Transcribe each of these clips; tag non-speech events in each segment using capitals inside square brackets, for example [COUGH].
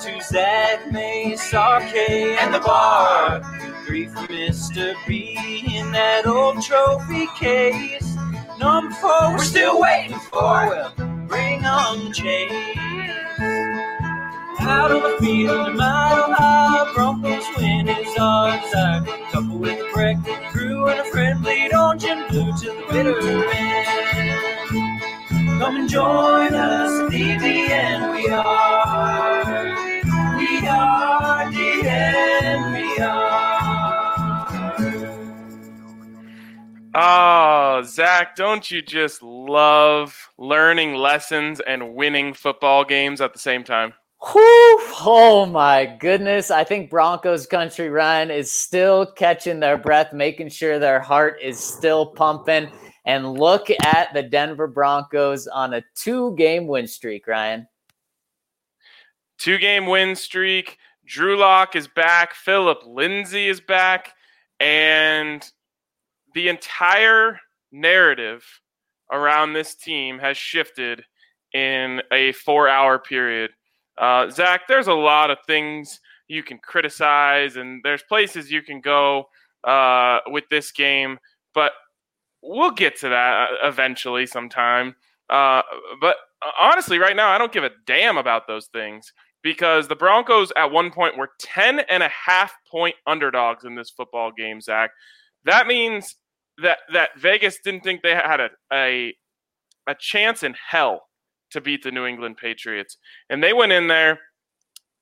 To Zach Mace, RK, and the bar. Three for Mr. B in that old trophy case. Number four, we're still waiting for. Well, bring on the chase. Out on the field, a mile high, Broncos win is our desire. Couple with a breakfast crew and a friendly orange and blue to the bitter end. Come and join us at DDN. We are, Oh, Zach, don't you just love learning lessons and winning football games at the same time? Whew, oh my goodness. I think Broncos country Ryan is still catching their breath, making sure their heart is still pumping. And look at the Denver Broncos on a two game win streak, Ryan. Two game win streak. Drew Lock is back. Philip Lindsay is back. And the entire narrative around this team has shifted in a four hour period. Uh, Zach, there's a lot of things you can criticize, and there's places you can go uh, with this game, but we'll get to that uh, eventually sometime. Uh, but uh, honestly, right now, I don't give a damn about those things because the Broncos at one point were 10 and a half point underdogs in this football game, Zach. That means that, that Vegas didn't think they had a, a, a chance in hell to beat the New England Patriots. And they went in there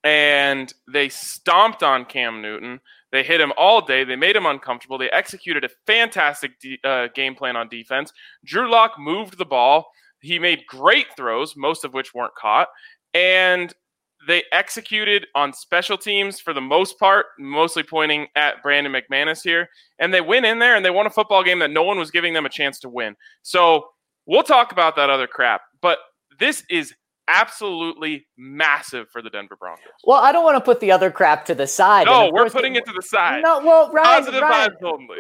and they stomped on Cam Newton. They hit him all day. They made him uncomfortable. They executed a fantastic de- uh, game plan on defense. Drew Lock moved the ball. He made great throws, most of which weren't caught. And they executed on special teams for the most part, mostly pointing at Brandon McManus here. And they went in there and they won a football game that no one was giving them a chance to win. So we'll talk about that other crap. But this is absolutely massive for the Denver Broncos. Well, I don't want to put the other crap to the side. No, we're putting it to the side. No, well, Ryan, Positive Ryan.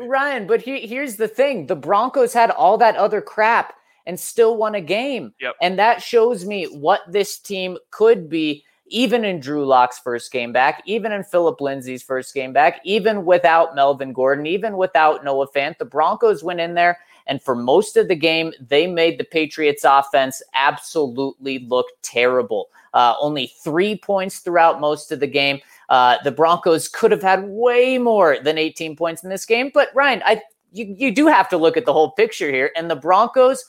Ryan, but he, here's the thing: the Broncos had all that other crap and still won a game, Yep. and that shows me what this team could be. Even in Drew Lock's first game back, even in Philip Lindsay's first game back, even without Melvin Gordon, even without Noah Fant, the Broncos went in there and for most of the game, they made the Patriots offense absolutely look terrible. Uh, only three points throughout most of the game. Uh, the Broncos could have had way more than 18 points in this game. But Ryan, I you, you do have to look at the whole picture here. And the Broncos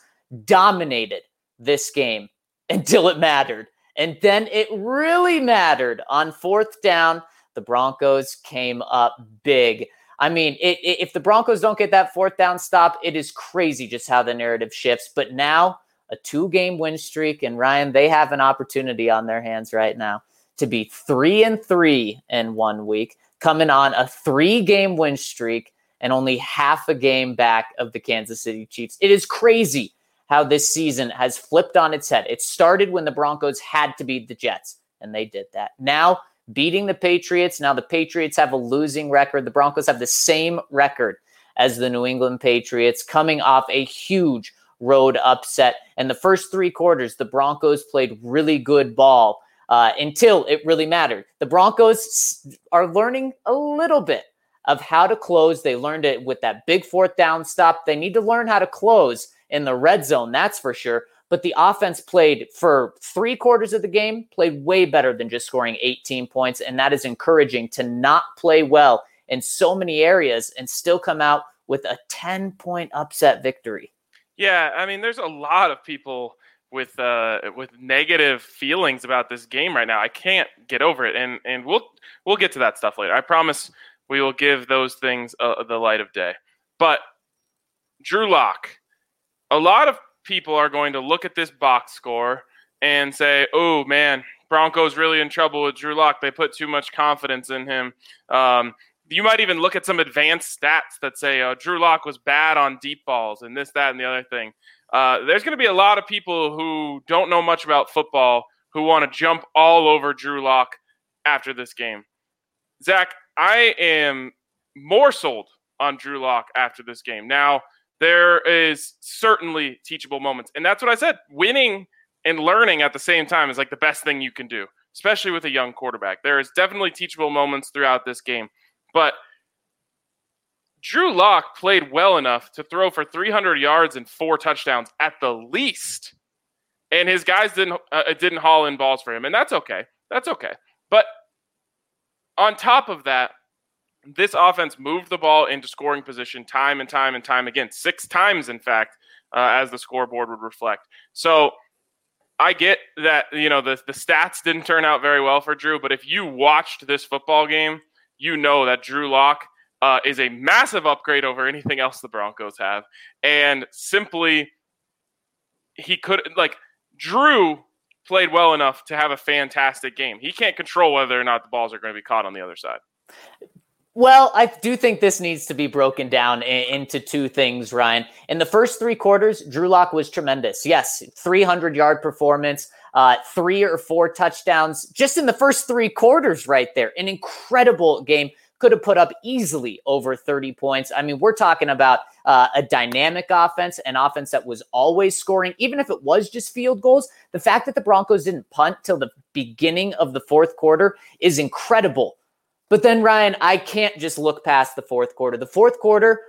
dominated this game [LAUGHS] until it mattered. And then it really mattered on fourth down. The Broncos came up big. I mean, it, it, if the Broncos don't get that fourth down stop, it is crazy just how the narrative shifts. But now, a two game win streak, and Ryan, they have an opportunity on their hands right now to be three and three in one week, coming on a three game win streak and only half a game back of the Kansas City Chiefs. It is crazy how this season has flipped on its head. It started when the Broncos had to beat the Jets, and they did that. Now, beating the Patriots. Now the Patriots have a losing record. The Broncos have the same record as the New England Patriots, coming off a huge road upset. And the first three quarters, the Broncos played really good ball uh, until it really mattered. The Broncos are learning a little bit of how to close. They learned it with that big fourth down stop. They need to learn how to close in the red zone, that's for sure but the offense played for three quarters of the game, played way better than just scoring 18 points. And that is encouraging to not play well in so many areas and still come out with a 10 point upset victory. Yeah, I mean, there's a lot of people with uh, with negative feelings about this game right now. I can't get over it, and and we'll we'll get to that stuff later. I promise we will give those things uh, the light of day. But Drew Lock, a lot of people are going to look at this box score and say, "Oh man, Broncos really in trouble with Drew Lock. They put too much confidence in him." Um, you might even look at some advanced stats that say uh, Drew Lock was bad on deep balls and this, that, and the other thing. Uh, there's going to be a lot of people who don't know much about football who want to jump all over Drew Lock after this game. Zach, I am more sold on Drew Lock after this game. Now, there is certainly teachable moments. And that's what I said. Winning and learning at the same time is like the best thing you can do, especially with a young quarterback. There is definitely teachable moments throughout this game, but Drew Lock played well enough to throw for 300 yards and four touchdowns at the least, and his guys didn't uh, didn't haul in balls for him, and that's okay. That's okay. But on top of that, this offense moved the ball into scoring position time and time and time again, six times, in fact, uh, as the scoreboard would reflect. So I get that you know the the stats didn't turn out very well for Drew, but if you watched this football game, you know that Drew Lock uh, is a massive upgrade over anything else the Broncos have, and simply he could like Drew played well enough to have a fantastic game. He can't control whether or not the balls are going to be caught on the other side. Well, I do think this needs to be broken down into two things, Ryan. In the first three quarters, Drew Lock was tremendous. Yes, 300 yard performance, uh, three or four touchdowns just in the first three quarters, right there. An incredible game. Could have put up easily over 30 points. I mean, we're talking about uh, a dynamic offense, an offense that was always scoring, even if it was just field goals. The fact that the Broncos didn't punt till the beginning of the fourth quarter is incredible but then, Ryan, I can't just look past the fourth quarter. The fourth quarter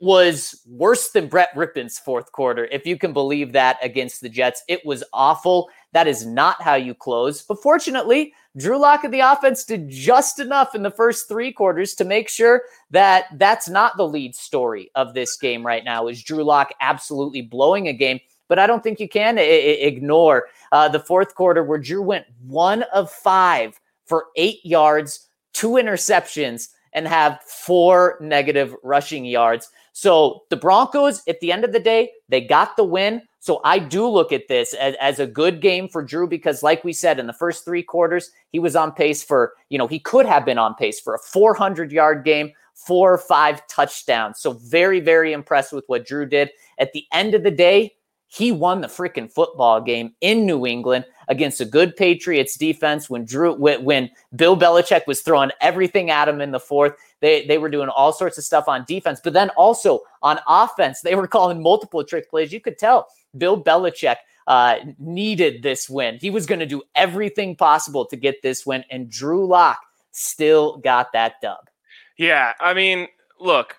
was worse than Brett Rypien's fourth quarter, if you can believe that against the Jets. It was awful. That is not how you close. But fortunately, Drew Lock and the offense did just enough in the first three quarters to make sure that that's not the lead story of this game right now. Is Drew Lock absolutely blowing a game? But I don't think you can I- ignore uh, the fourth quarter where Drew went one of five for eight yards two interceptions, and have four negative rushing yards. So the Broncos, at the end of the day, they got the win. So I do look at this as, as a good game for Drew because, like we said, in the first three quarters, he was on pace for, you know, he could have been on pace for a 400 yard game, four or five touchdowns. So very, very impressed with what Drew did. At the end of the day, he won the freaking football game in New England against a good Patriots defense when Drew when, Bill Belichick was throwing everything at him in the fourth. They they were doing all sorts of stuff on defense, but then also on offense, they were [LAUGHS] calling multiple trick plays. You could tell Bill Belichick uh, needed this win. He was going to do everything possible to get this win, and Drew Lock still got that dub. Yeah, I mean, look,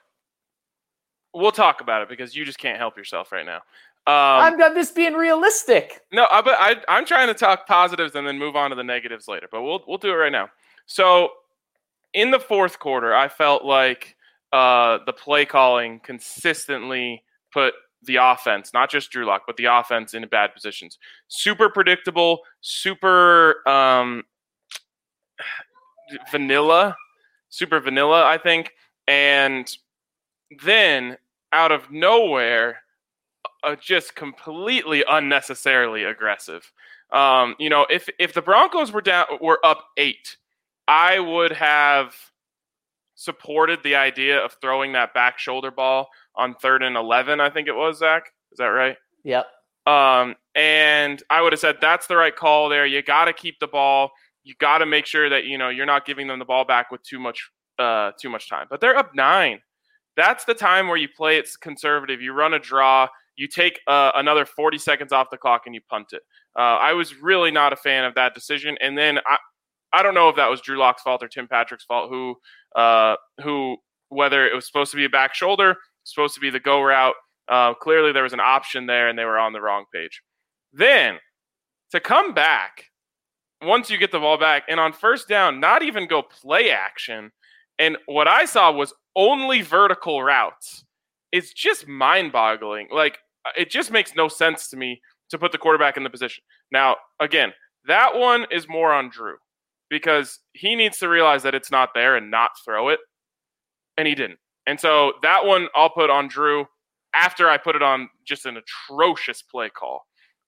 we'll talk about it because you just can't help yourself right now. Um, I'm, I'm, just being realistic. No, I, but I, I'm trying to talk positives and then move on to the negatives later. But we'll we'll do it right now. So, in the fourth quarter, I felt like uh, the play calling consistently put the offense, not just Drew Lock, but the offense in bad positions. Super predictable, super um, vanilla, super vanilla, I think. And then out of nowhere, uh, just completely unnecessarily aggressive. Um, you know, if if the Broncos were down were up eight, I would have supported the idea of throwing that back shoulder ball on third and eleven. I think it was Zach. Is that right? Yep. Um, and I would have said that's the right call there. You got to keep the ball. You got to make sure that you know you're not giving them the ball back with too much uh, too much time. But they're up nine. That's the time where you play it conservative. You run a draw you take uh, another 40 seconds off the clock and you punt it. Uh, I was really not a fan of that decision. And then I, I don't know if that was Drew Lock's fault or Tim Patrick's fault, who, uh, who, whether it was supposed to be a back shoulder, supposed to be the go route. Uh, clearly, there was an option there, and they were on the wrong page. Then to come back once you get the ball back, and on first down, not even go play action. And what I saw was only vertical routes. It's just mind boggling. Like Uh, it just makes no sense to me to put the quarterback in the position. Now, again, that one is more on Drew because he needs to realize that it's not there and not throw it. And he didn't. And so that one I'll put on Drew after I put it on just an atrocious play call.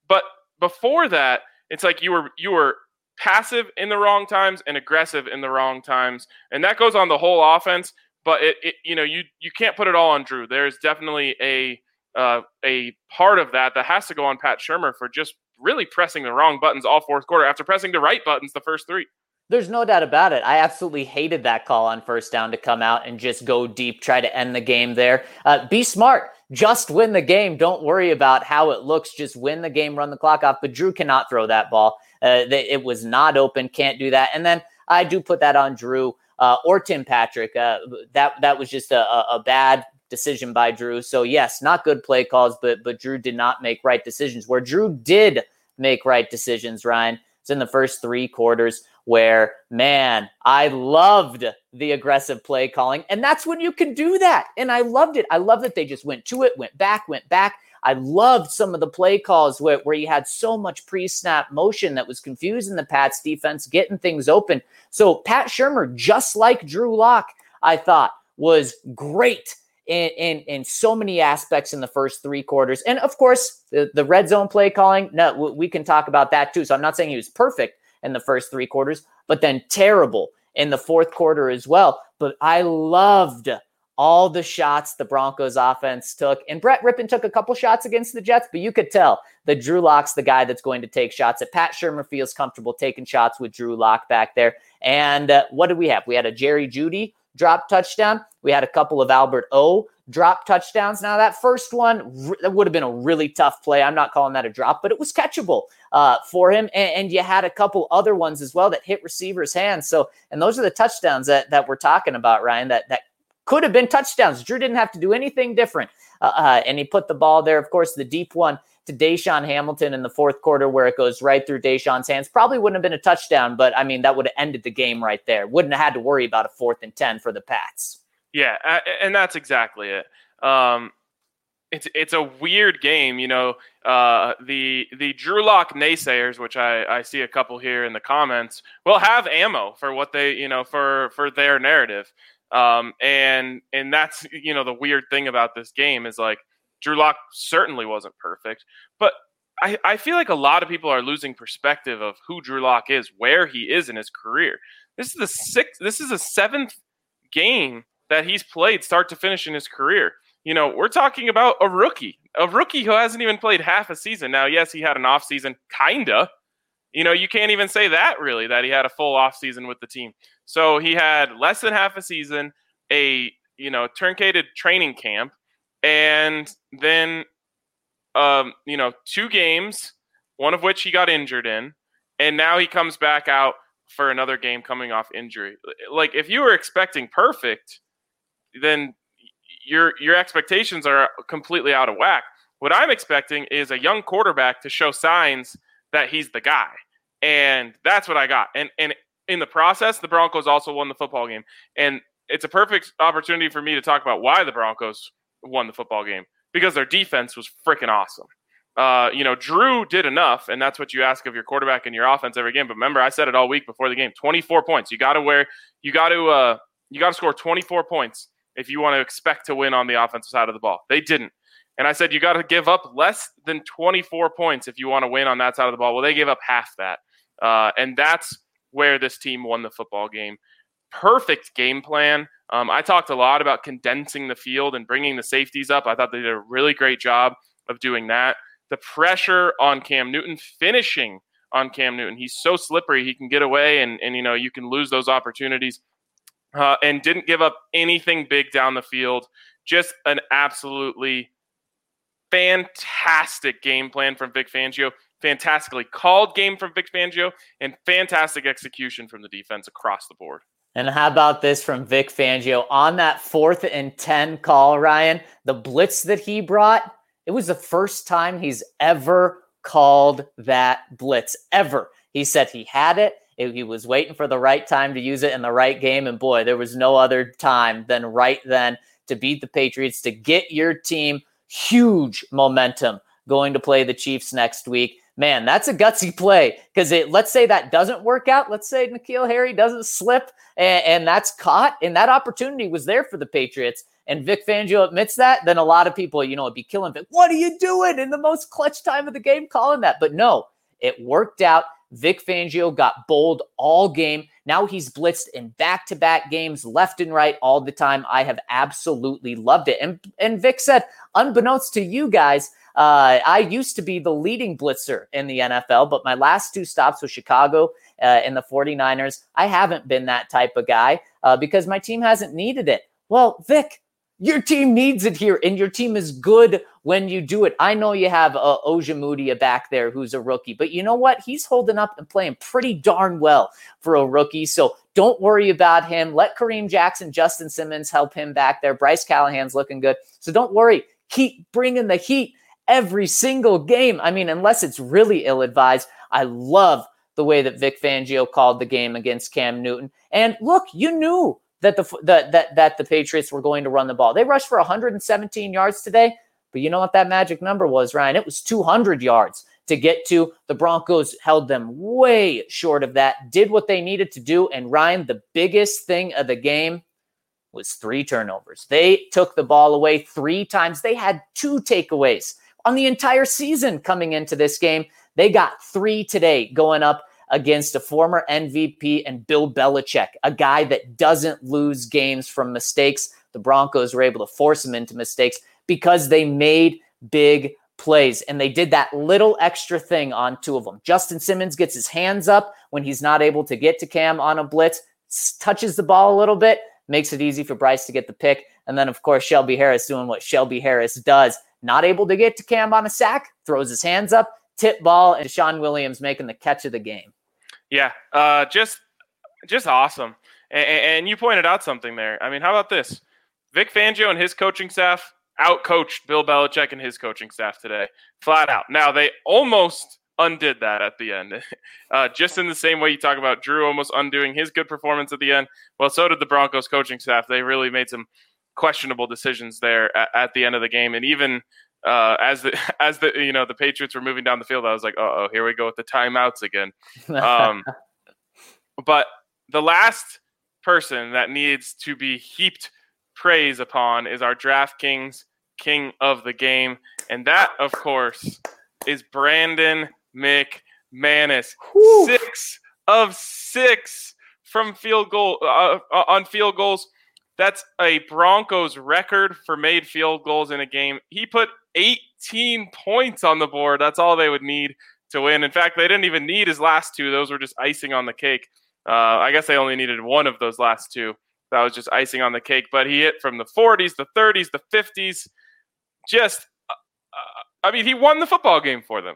But before that, it's like you were you were passive in the wrong times and aggressive in the wrong times. And that goes on the whole offense, but it, it you know, you you can't put it all on Drew. There's definitely a uh, a part of that that has to go on Pat Shurmur for just really pressing the wrong buttons all fourth quarter after pressing the right buttons the first three. There's no doubt about it. I absolutely hated that call on first down to come out and just go deep, try to end the game there. Uh, be smart. just win the game. Don't worry about how it looks. Just win the game, run the clock off. But Drew cannot throw that ball. Uh, it was not open. Can't do that. And then I do put that on Drew uh, or Tim Patrick. Uh, that that was just a, a bad decision by Drew. So yes, not good play calls, but but Drew did not make right decisions. Where Drew did make right decisions, Ryan, it's in the first three quarters where man, I loved the aggressive play calling, and that's when you can do that. And I loved it. I love that they just went to it, went back, went back. I loved some of the play calls where, where you had so much pre snap motion that was confusing the Pats defense, getting things open. So, Pat Shurmur, just like Drew Lock, I thought was great in, in, in so many aspects in the first three quarters. And of course, the, the red zone play calling, no, we can talk about that too. So, I'm not saying he was perfect in the first three quarters, but then terrible in the fourth quarter as well. But I loved all the shots the Broncos offense took. And Brett Rypien took a couple shots against the Jets, but you could tell that Drew Lock's the guy that's going to take shots. That Pat Shurmur feels comfortable taking shots with Drew Lock back there. And uh, what did we have? We had a Jerry Jeudy drop touchdown. We had a couple of Albert O drop touchdowns. Now that first one that would have been a really tough play. I'm not calling that a drop, but it was catchable uh, for him. And, and, you had a couple other ones as well that hit receivers' hands. So, and those are the touchdowns that that we're talking about, Ryan. That that could have been touchdowns. Drew didn't have to do anything different. Uh, uh, and he put the ball there. Of course, the deep one to DaeSean Hamilton in the fourth quarter, where it goes right through DaeSean's hands, probably wouldn't have been a touchdown, but I mean, that would have ended the game right there. Wouldn't have had to worry about a fourth and 10 for the Pats. Yeah, and that's exactly it. Um, it's it's a weird game, you know. Uh, the the Drew Lock naysayers, which I, I see a couple here in the comments, will have ammo for what they you know for for their narrative. Um, and and that's you know the weird thing about this game is like Drew Lock certainly wasn't perfect, but I, I feel like a lot of people are losing perspective of who Drew Lock is, where he is in his career. This is the sixth. This is a seventh game that he's played start to finish in his career. You know, we're talking about a rookie, a rookie who hasn't even played half a season. Now, yes, he had an off season, kinda. You know, you can't even say that really that he had a full off season with the team. So he had less than half a season, a you know truncated training camp, and then um, you know two games, one of which he got injured in, and now he comes back out for another game coming off injury. Like if you were expecting perfect, then your your expectations are completely out of whack. What I'm expecting is a young quarterback to show signs that he's the guy. And that's what I got. And and in the process, the Broncos also won the football game. And it's a perfect opportunity for me to talk about why the Broncos won the football game because their defense was freaking awesome. Uh, you know, Drew did enough, and that's what you ask of your quarterback and your offense every game. But remember, I said it all week before the game: 24 points. You got to wear, you got to, uh, you got to score 24 points if you want to expect to win on the offensive side of the ball. They didn't. And I said, you got to give up less than 24 points if you want to win on that side of the ball. Well, they gave up half that. Uh, and that's where this team won the football game. Perfect game plan. Um, I talked a lot about condensing the field and bringing the safeties up. I thought they did a really great job of doing that. The pressure on Cam Newton, finishing on Cam Newton. He's so slippery. He can get away, and, and you know you can lose those opportunities. Uh, and didn't give up anything big down the field. Just an absolutely fantastic game plan from Vic Fangio fantastically called game from Vic Fangio, and fantastic execution from the defense across the board. And how about this from Vic Fangio on that fourth and 10 call, Ryan? The blitz that he brought, it was the first time he's ever called that blitz, ever. He said he had it. He was waiting for the right time to use it in the right game. And boy, there was no other time than right then to beat the Patriots, to get your team huge momentum going to play the Chiefs next week man, that's a gutsy play because it. Let's say that doesn't work out. Let's say N'Keal Harry doesn't slip and, and, that's caught, and that opportunity was there for the Patriots. And Vic Fangio admits that. Then a lot of people, you know, would be killing Vic. What are you doing in the most clutch time of the game, calling that? But no, it worked out. Vic Fangio got bold all game. Now he's blitzed in back-to-back games, left and right, all the time. I have absolutely loved it. And and Vic said, unbeknownst to you guys, uh, I used to be the leading blitzer in the NFL, but my last two stops with Chicago uh, and the 49ers, I haven't been that type of guy uh, because my team hasn't needed it. Well, Vic, Your team needs it here, and your team is good when you do it. I know you have uh, Ojemudia back there who's a rookie, but you know what? He's holding up and playing pretty darn well for a rookie. So don't worry about him. Let Kareem Jackson, Justin Simmons help him back there. Bryce Callahan's looking good. So don't worry. Keep bringing the heat every single game. I mean, unless it's really ill advised, I love the way that Vic Fangio called the game against Cam Newton. And look, you knew that the that that that the Patriots were going to run the ball. They rushed for 117 yards today, but you know what that magic number was, Ryan? It was 200 yards to get to. The Broncos held them way short of that. Did what they needed to do, and Ryan, the biggest thing of the game was three turnovers. They took the ball away three times. They had two takeaways on the entire season coming into this game. They got three today going up against a former MVP and Bill Belichick, a guy that doesn't lose games from mistakes. The Broncos were able to force him into mistakes because they made big plays and they did that little extra thing on two of them. Justin Simmons gets his hands up when he's not able to get to Cam on a blitz, touches the ball a little bit, makes it easy for Bryce to get the pick. And then, of course, Shelby Harris doing what Shelby Harris does. Not able to get to Cam on a sack, throws his hands up, tip ball, and Sean Williams making the catch of the game. Yeah, uh, just just awesome. And, and, you pointed out something there. I mean, how about this? Vic Fangio and his coaching staff outcoached Bill Belichick and his coaching staff today, flat out. Now they almost undid that at the end, [LAUGHS] uh, just in the same way you talk about Drew almost undoing his good performance at the end. Well, so did the Broncos coaching staff. They really made some questionable decisions there at, at the end of the game, and even uh, as the [LAUGHS] as the you know the Patriots were moving down the field, I was like, oh, here we go with the timeouts again. Um, [LAUGHS] but the last person that needs to be heaped praise upon is our DraftKings king of the game, and that, of course, is Brandon McManus. Whew. Six of six from field goal uh, uh on field goals. That's a Broncos record for made field goals in a game. He put 18 points on the board. That's all they would need to win. In fact, they didn't even need his last two. Those were just icing on the cake. Uh, I guess they only needed one of those last two. That was just icing on the cake. But he hit from the 40s, the 30s, the 50s. Just, uh, uh, I mean, he won the football game for them.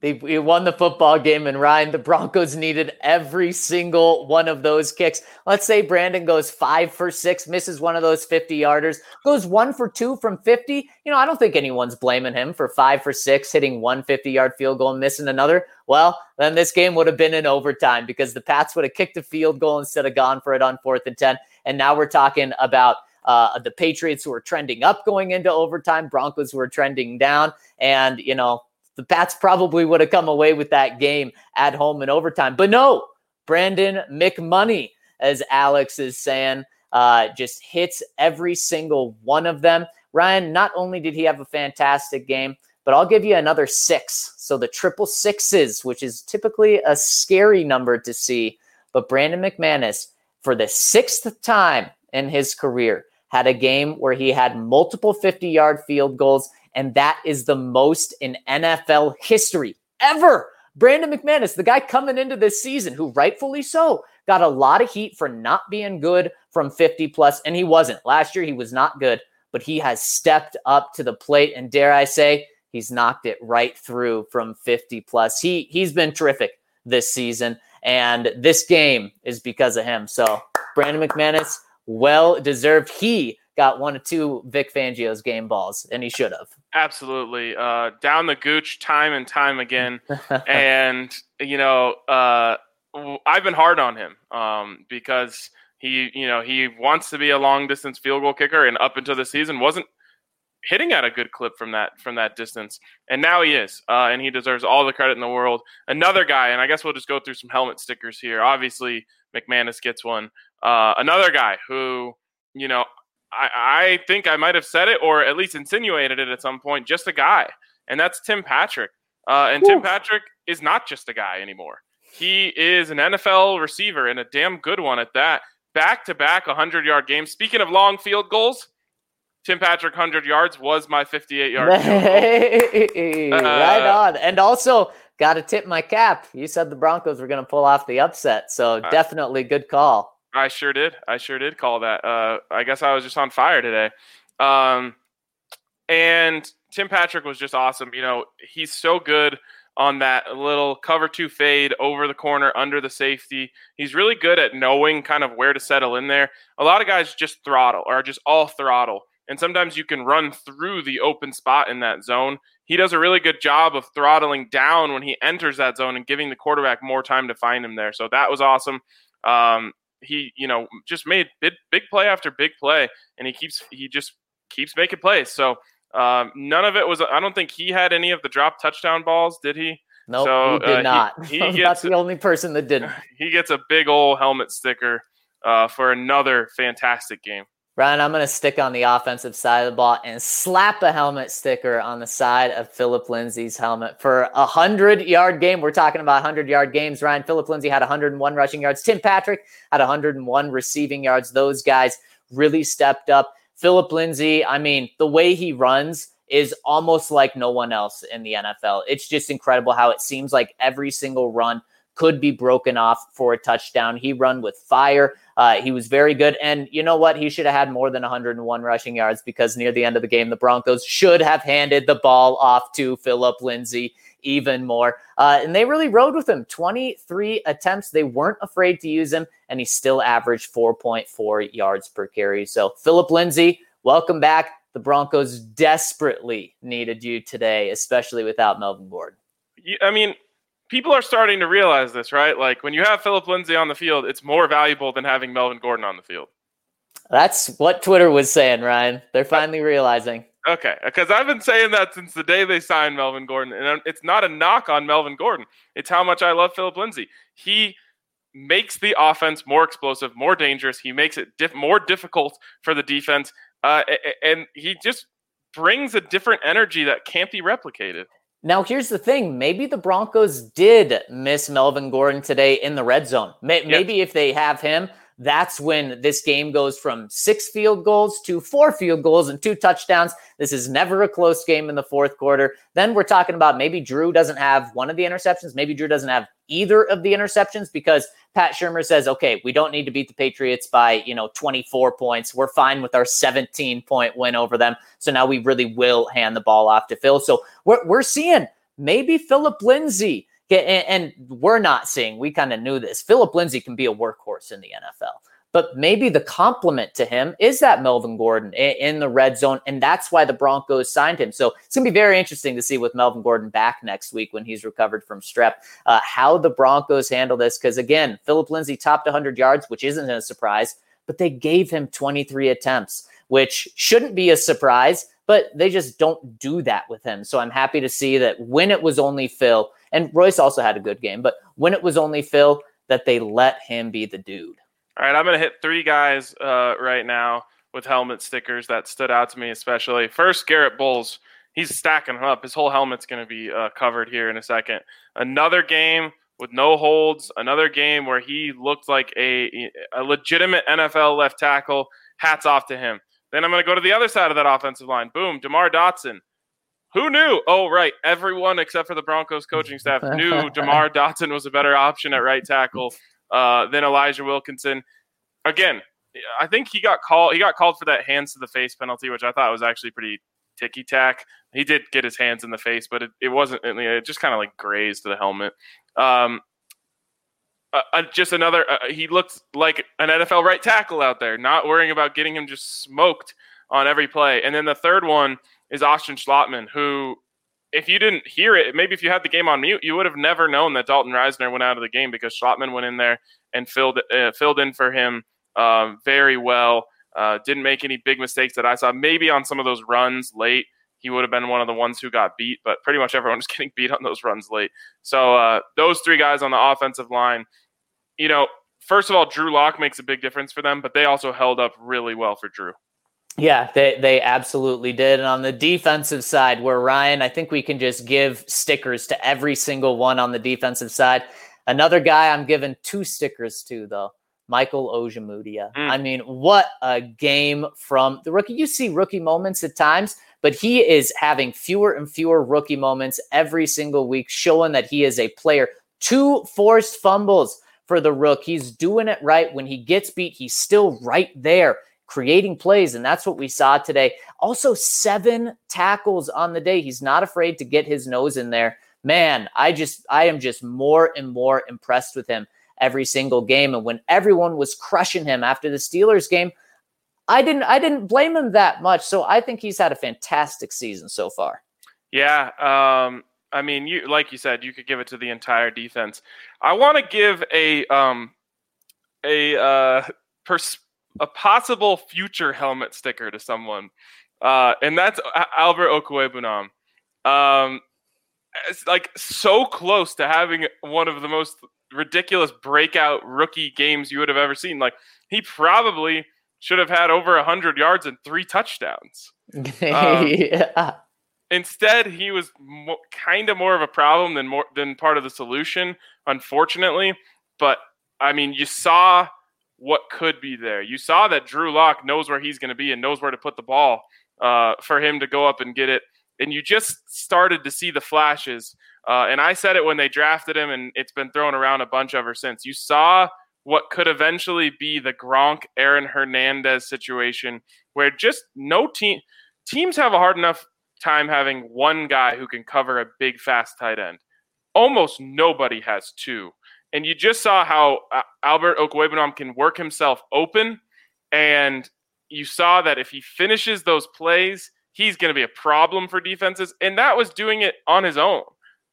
They, won the football game, and Ryan, the Broncos needed every single one of those kicks. Let's say Brandon goes five for six, misses one of those 50 yarders, goes one for two from 50. You know, I don't think anyone's blaming him for five for six, hitting one 50 yard field goal and missing another. Well, then this game would have been in overtime because the Pats would have kicked a field goal instead of gone for it on fourth and 10. And now we're talking about uh, the Patriots who are trending up going into overtime, Broncos who are trending down. And, you know, the Pats probably would have come away with that game at home in overtime. But no, Brandon McMoney, as Alex is saying, uh, just hits every single one of them. Ryan, not only did he have a fantastic game, but I'll give you another six. So the triple sixes, which is typically a scary number to see. But Brandon McManus, for the sixth time in his career, had a game where he had multiple 50 yard field goals and that is the most in NFL history ever. Brandon McManus, the guy coming into this season, who rightfully so got a lot of heat for not being good from 50 plus, and he wasn't. Last year, he was not good, but he has stepped up to the plate, and dare I say, he's knocked it right through from 50 plus. He he's been terrific this season, and this game is because of him. So, Brandon McManus, well deserved. He got one or two Vic Fangio's game balls, and he should have. Absolutely. Uh, down the gooch time and time again. [LAUGHS] and, you know, uh, I've been hard on him um, because he, you know, he wants to be a long distance field goal kicker, and up until the season wasn't hitting at a good clip from that from that distance, and now he is, uh, and he deserves all the credit in the world. Another guy, and I guess we'll just go through some helmet stickers here. Obviously, McManus gets one. Uh, another guy who, you know, I, I think I might have said it or at least insinuated it at some point. Just a guy, and that's Tim Patrick. Uh, and Oof. Tim Patrick is not just a guy anymore. He is an NFL receiver and a damn good one at that. Back to back 100 yard games. Speaking of long field goals, Tim Patrick 100 yards was my 58 yard. Hey, uh, right on. And also, got to tip my cap. You said the Broncos were going to pull off the upset. So uh, definitely good call. I sure did. I sure did call that. Uh, I guess I was just on fire today. Um, and Tim Patrick was just awesome. You know, he's so good on that little cover two fade over the corner under the safety. He's really good at knowing kind of where to settle in there. A lot of guys just throttle or just all throttle. And sometimes you can run through the open spot in that zone. He does a really good job of throttling down when he enters that zone and giving the quarterback more time to find him there. So that was awesome. Um, he, you know, just made big, big play after big play, and he keeps he just keeps making plays. So um, none of it was. I don't think he had any of the drop touchdown balls. Did he? No, so, he did uh, not. He, [LAUGHS] he gets, the only person that didn't. [LAUGHS] He gets a big old helmet sticker uh, for another fantastic game. Ryan, I'm going to stick on the offensive side of the ball and slap a helmet sticker on the side of Philip Lindsay's helmet for a hundred yard game. We're talking about hundred yard games. Ryan, Philip Lindsay had 101 rushing yards. Tim Patrick had 101 receiving yards. Those guys really stepped up. Philip Lindsay, I mean, the way he runs is almost like no one else in the NFL. It's just incredible how it seems like every single run could be broken off for a touchdown. He run with fire. Uh, he was very good. And you know what? He should have had more than 101 rushing yards because near the end of the game, the Broncos should have handed the ball off to Philip Lindsay even more. Uh, and they really rode with him 23 attempts. They weren't afraid to use him, and he still averaged 4.4 yards per carry. So, Philip Lindsay, welcome back. The Broncos desperately needed you today, especially without Melvin Gordon. I mean, people are starting to realize this, right? Like when you have Philip Lindsay on the field, it's more valuable than having Melvin Gordon on the field. That's what Twitter was saying, Ryan. They're finally realizing. Okay, because I've been saying that since the day they signed Melvin Gordon, and it's not a knock on Melvin Gordon. It's how much I love Philip Lindsay. He makes the offense more explosive, more dangerous. He makes it diff- more difficult for the defense, uh, and he just brings a different energy that can't be replicated. Now, here's the thing. Maybe the Broncos did miss Melvin Gordon today in the red zone. Maybe yep. if they have him, that's when this game goes from six field goals to four field goals and two touchdowns. This is never a close game in the fourth quarter. Then we're talking about maybe Drew doesn't have one of the interceptions. Maybe Drew doesn't have either of the interceptions because Pat Shurmur says, okay, we don't need to beat the Patriots by, you know, 24 points. We're fine with our 17 point win over them. So now we really will hand the ball off to Phil. So we're, we're seeing maybe Philip Lindsay and we're not seeing, we kind of knew this. Philip Lindsay can be a workhorse in the NFL, but maybe the compliment to him is that Melvin Gordon in the red zone. And that's why the Broncos signed him. So it's going to be very interesting to see with Melvin Gordon back next week when he's recovered from strep, uh, how the Broncos handle this. Because again, Philip Lindsay topped 100 yards, which isn't a surprise, but they gave him 23 attempts, which shouldn't be a surprise but they just don't do that with him. So I'm happy to see that when it was only Phil, and Royce also had a good game, but when it was only Phil, that they let him be the dude. All right, I'm going to hit three guys uh, right now with helmet stickers that stood out to me, especially. First, Garrett Bolles. He's stacking them up. His whole helmet's going to be uh, covered here in a second. Another game with no holds. Another game where he looked like a, a legitimate NFL left tackle. Hats off to him. Then I'm going to go to the other side of that offensive line. Boom, DeMar Dotson. Who knew? Oh, right. Everyone except for the Broncos coaching staff knew [LAUGHS] DeMar Dotson was a better option at right tackle uh, than Elijah Wilkinson. Again, I think he got called. He got called for that hands to the face penalty, which I thought was actually pretty ticky tack. He did get his hands in the face, but it, it wasn't. It just kind of like grazed the helmet. Um, uh, uh, just another. Uh, he looked like an NFL right tackle out there, not worrying about getting him just smoked on every play. And then the third one is Austin Schlottmann, who, if you didn't hear it, maybe if you had the game on mute, you would have never known that Dalton Risner went out of the game because Schlottmann went in there and filled uh, filled in for him um, very well. Uh, didn't make any big mistakes that I saw. Maybe on some of those runs late, he would have been one of the ones who got beat, but pretty much everyone [LAUGHS] was getting beat on those runs late. So uh, those three guys on the offensive line, you know, first of all, Drew Lock makes a big difference for them, but they also held up really well for Drew. Yeah, they they absolutely did. And on the defensive side, where Ryan, I think we can just give stickers to every single one on the defensive side. Another guy I'm giving two stickers to though. Michael Ojemudia. Mm. I mean, what a game from the rookie. You see rookie moments at times, but he is having fewer and fewer rookie moments every single week, showing that he is a player. Two forced fumbles for the rook. He's doing it right. When he gets beat, he's still right there creating plays. And that's what we saw today. Also, seven tackles on the day. He's not afraid to get his nose in there. Man, I just, I am just more and more impressed with him every single game. And when everyone was crushing him after the Steelers game, I didn't, I didn't blame him that much. So I think he's had a fantastic season so far. Yeah. Um, I mean, you like you said, you could give it to the entire defense. I want to give a um, a uh, [LAUGHS] pers- a possible future helmet sticker to someone, uh, and that's Albert Okwuegbunam. Um, it's like so close to having one of the most ridiculous breakout rookie games you would have ever seen. Like he probably should have had over hundred yards and three touchdowns. [LAUGHS] Um, yeah. Instead, he was mo- kind of more of a problem than more than part of the solution, unfortunately. But I mean, you saw what could be there. You saw that Drew Lock knows where he's going to be and knows where to put the ball uh, for him to go up and get it. And you just started to see the flashes. Uh, and I said it when they drafted him, and it's been thrown around a bunch ever since. You saw what could eventually be the Gronk Aaron Hernandez situation, where just no team teams have a hard enough time having one guy who can cover a big, fast tight end. Almost nobody has two. And you just saw how uh, Albert Okwuegbunam can work himself open. And you saw that if he finishes those plays, he's going to be a problem for defenses. And that was doing it on his own,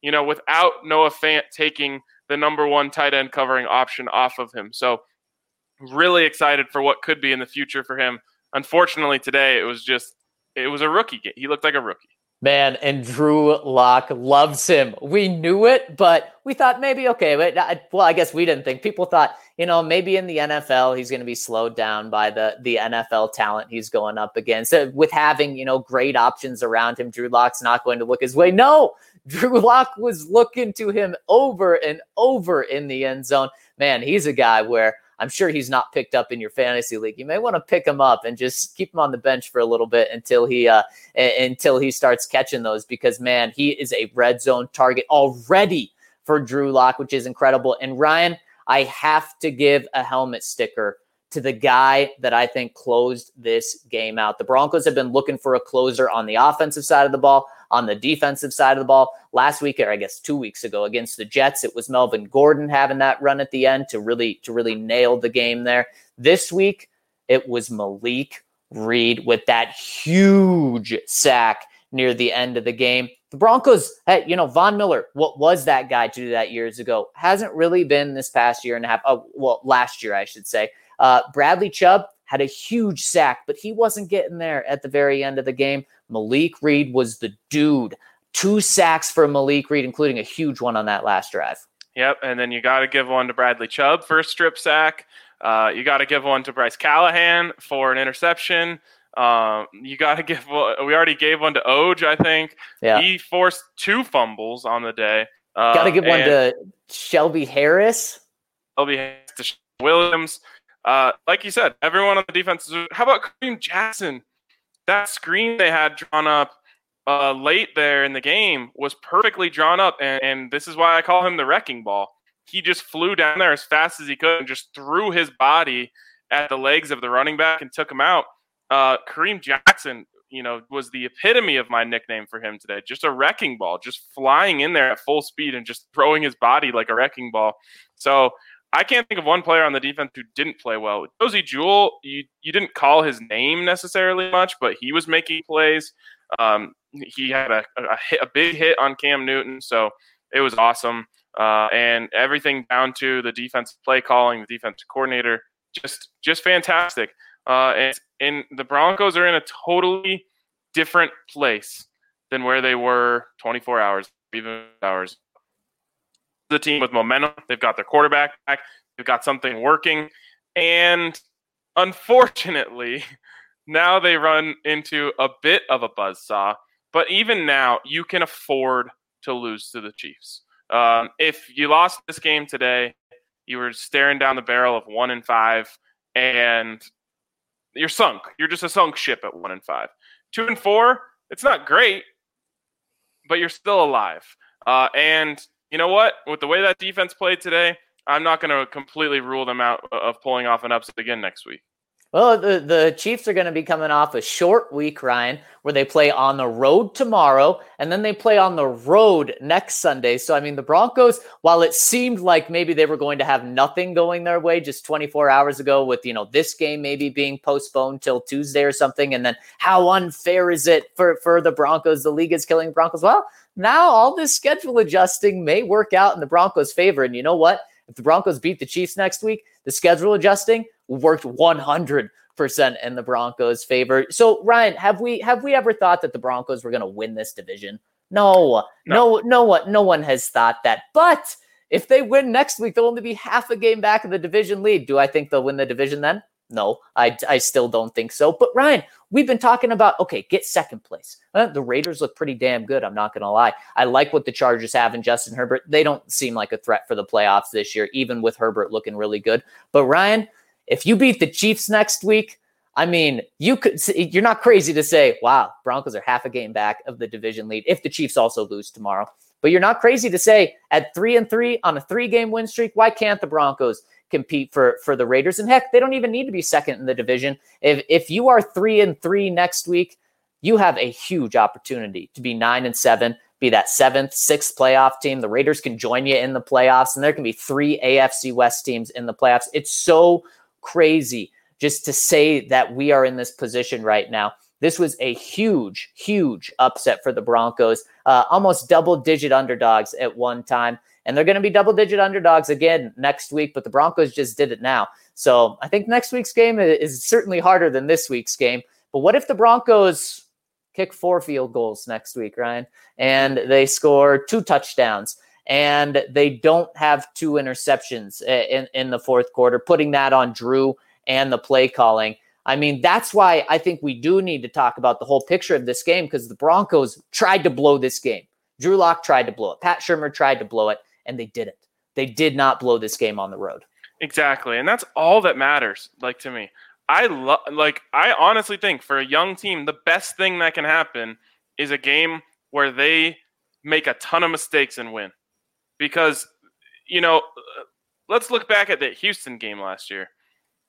you know, without Noah Fant taking the number one tight end covering option off of him. So, really excited for what could be in the future for him. Unfortunately, today it was just, it was a rookie game. He looked like a rookie. Man, and Drew Lock loves him. We knew it, but we thought maybe okay. But uh, well, I guess we didn't think. People thought, you know, maybe in the NFL he's going to be slowed down by the the NFL talent he's going up against. So with having you know great options around him, Drew Lock's not going to look his way. No, [LAUGHS] Drew Lock was looking to him over and over in the end zone. Man, he's a guy where I'm sure he's not picked up in your fantasy league. You may want to pick him up and just keep him on the bench for a little bit until he uh, until he starts catching those because man, he is a red zone target already for Drew Lock, which is incredible. And Ryan, I have to give a helmet sticker to the guy that I think closed this game out. The Broncos have been looking for a closer on the offensive side of the ball on the defensive side of the ball. Last week, or I guess two weeks ago against the Jets, it was Melvin Gordon having that run at the end to really to really nail the game there. This week, it was Malik Reed with that huge sack near the end of the game. The Broncos, hey, you know, Von Miller, what was that guy to do that years ago? Hasn't really been this past year and a half. Oh, well, last year, I should say. Uh, Bradley Chubb had a huge sack, but he wasn't getting there at the very end of the game. Malik Reed was the dude. Two sacks for Malik Reed, including a huge one on that last drive. Yep, and then you got to give one to Bradley Chubb for a strip sack. Uh, you got to give one to Bryce Callahan for an interception. Um, you got to [LAUGHS] give. one. We already gave one to Oj, I think. Yeah. He forced two fumbles on the day. Uh, got to give one to Shelby Harris. Shelby Harris to Williams. Uh, like you said, everyone on the defense. Is, How about Kareem Jackson? that screen they had drawn up uh, late there in the game was perfectly drawn up, and, and, this is why I call him the wrecking ball. He just flew down there as fast as he could and just threw his body at the legs of the running back and took him out. Uh, Kareem Jackson, you know, was the epitome of my nickname for him today. Just a wrecking ball, just flying in there at full speed and just throwing his body like a wrecking ball. So I can't think of one player on the defense who didn't play well. Josey Jewell, you you didn't call his name necessarily much, but he was making plays. Um, he had a, a, hit, a, big hit on Cam Newton, so it was awesome. Uh, and everything down to the defensive play calling, the defensive coordinator, just just fantastic. Uh, and, and the Broncos are in a totally different place than where they were 24 hours, even hours the team with momentum. They've got their quarterback back. They've got something working. And unfortunately, [LAUGHS] now they run into a bit of a buzz saw. But even now, you can afford to lose to the Chiefs. Um, if you lost this game today, you were staring down the barrel of one and five, and you're sunk. You're just a sunk ship at one and five. Two and four, it's not great, but you're still alive. Uh, and you know what? With the way that defense played today, I'm not going to completely rule them out of pulling off an upset again next week. Well, the, the Chiefs are going to be coming off a short week, Ryan, where they play on the road tomorrow and then they play on the road next Sunday. So, I mean, the Broncos, while it seemed like maybe they were going to have nothing going their way just 24 hours ago with, you know, this game maybe being postponed till Tuesday or something. And then how unfair is it for, for the Broncos? The league is killing Broncos. Well, now all this schedule adjusting may work out in the Broncos' favor. And you know what? If the Broncos beat the Chiefs next week, the schedule adjusting worked 100% in the Broncos' favor. So, Ryan, have we have we ever thought that the Broncos were going to win this division? No, no, no, no one, no one has thought that. But if they win next week, they'll only be half a game back of the division lead. Do I think they'll win the division then? No, I, I still don't think so. But Ryan, we've been talking about okay, get second place. Uh, the Raiders look pretty damn good. I'm not going to lie. I like what the Chargers have in Justin Herbert. They don't seem like a threat for the playoffs this year, even with Herbert looking really good. But Ryan, if you beat the Chiefs next week, I mean, you could you're not crazy to say, wow, Broncos are half a game back of the division lead if the Chiefs also lose tomorrow. But you're not crazy to say at three and three on a three game win streak, why can't the Broncos compete for for the Raiders? And heck, they don't even need to be second in the division. If if you are three and three next week, you have a huge opportunity to be nine and seven, be that seventh, sixth playoff team. The Raiders can join you in the playoffs, and there can be three AFC West teams in the playoffs. It's so crazy just to say that we are in this position right now. This was a huge, huge upset for the Broncos, uh, almost double digit underdogs at one time. And they're going to be double digit underdogs again next week, but the Broncos just did it now. So I think next week's game is certainly harder than this week's game. But what if the Broncos kick four field goals next week, Ryan, and they score two touchdowns? And they don't have two interceptions in, in the fourth quarter, putting that on Drew and the play calling. I mean, that's why I think we do need to talk about the whole picture of this game because the Broncos tried to blow this game. Drew Lock tried to blow it. Pat Shurmur tried to blow it, and they didn't. They did not blow this game on the road. Exactly, and that's all that matters. Like to me, I love. Like I honestly think for a young team, the best thing that can happen is a game where they make a ton of mistakes and win because you know, uh, let's look back at the Houston game last year.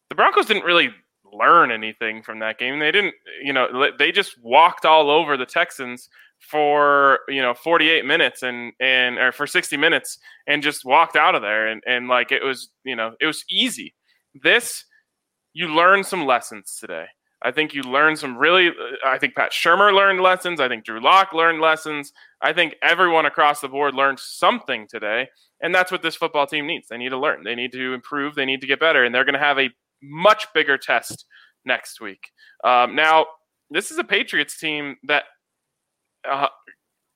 The Broncos didn't really learn anything from that game. They didn't, you know, they just walked all over the Texans for you know 48 minutes and and or for 60 minutes and just walked out of there and and like it was you know it was easy. This you learn some lessons today. I think you learned some really. I think Pat Shurmur learned lessons. I think Drew Lock learned lessons. I think everyone across the board learned something today, and that's what this football team needs. They need to learn. They need to improve. They need to get better, and they're going to have a much bigger test next week. Um, now, this is a Patriots team that uh,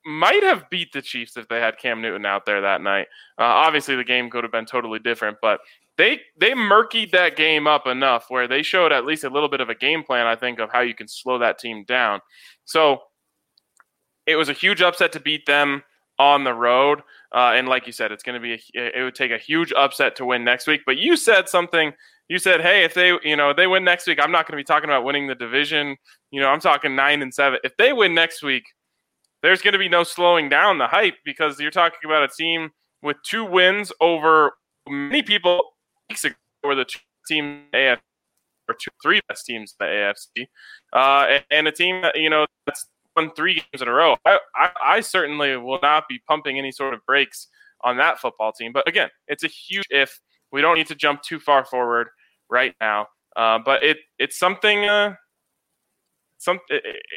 might have beat the Chiefs if they had Cam Newton out there that night. Uh, obviously, the game could have been totally different, but they they murkied that game up enough where they showed at least a little bit of a game plan, I think, of how you can slow that team down. So it was a huge upset to beat them on the road. Uh, and like you said, it's going to be a, it would take a huge upset to win next week. But you said something. You said, "Hey, if they you know they win next week, I'm not going to be talking about winning the division. You know, I'm talking nine and seven. If they win next week, there's going to be no slowing down the hype because you're talking about a team with two wins over many people weeks ago were the two team AFC or two, three best teams in the AFC, uh, and, and, a team that you know that's won three games in a row. I, I, I certainly will not be pumping any sort of brakes on that football team. But again, it's a huge if. We don't need to jump too far forward right now, uh, but it it's something. Uh, some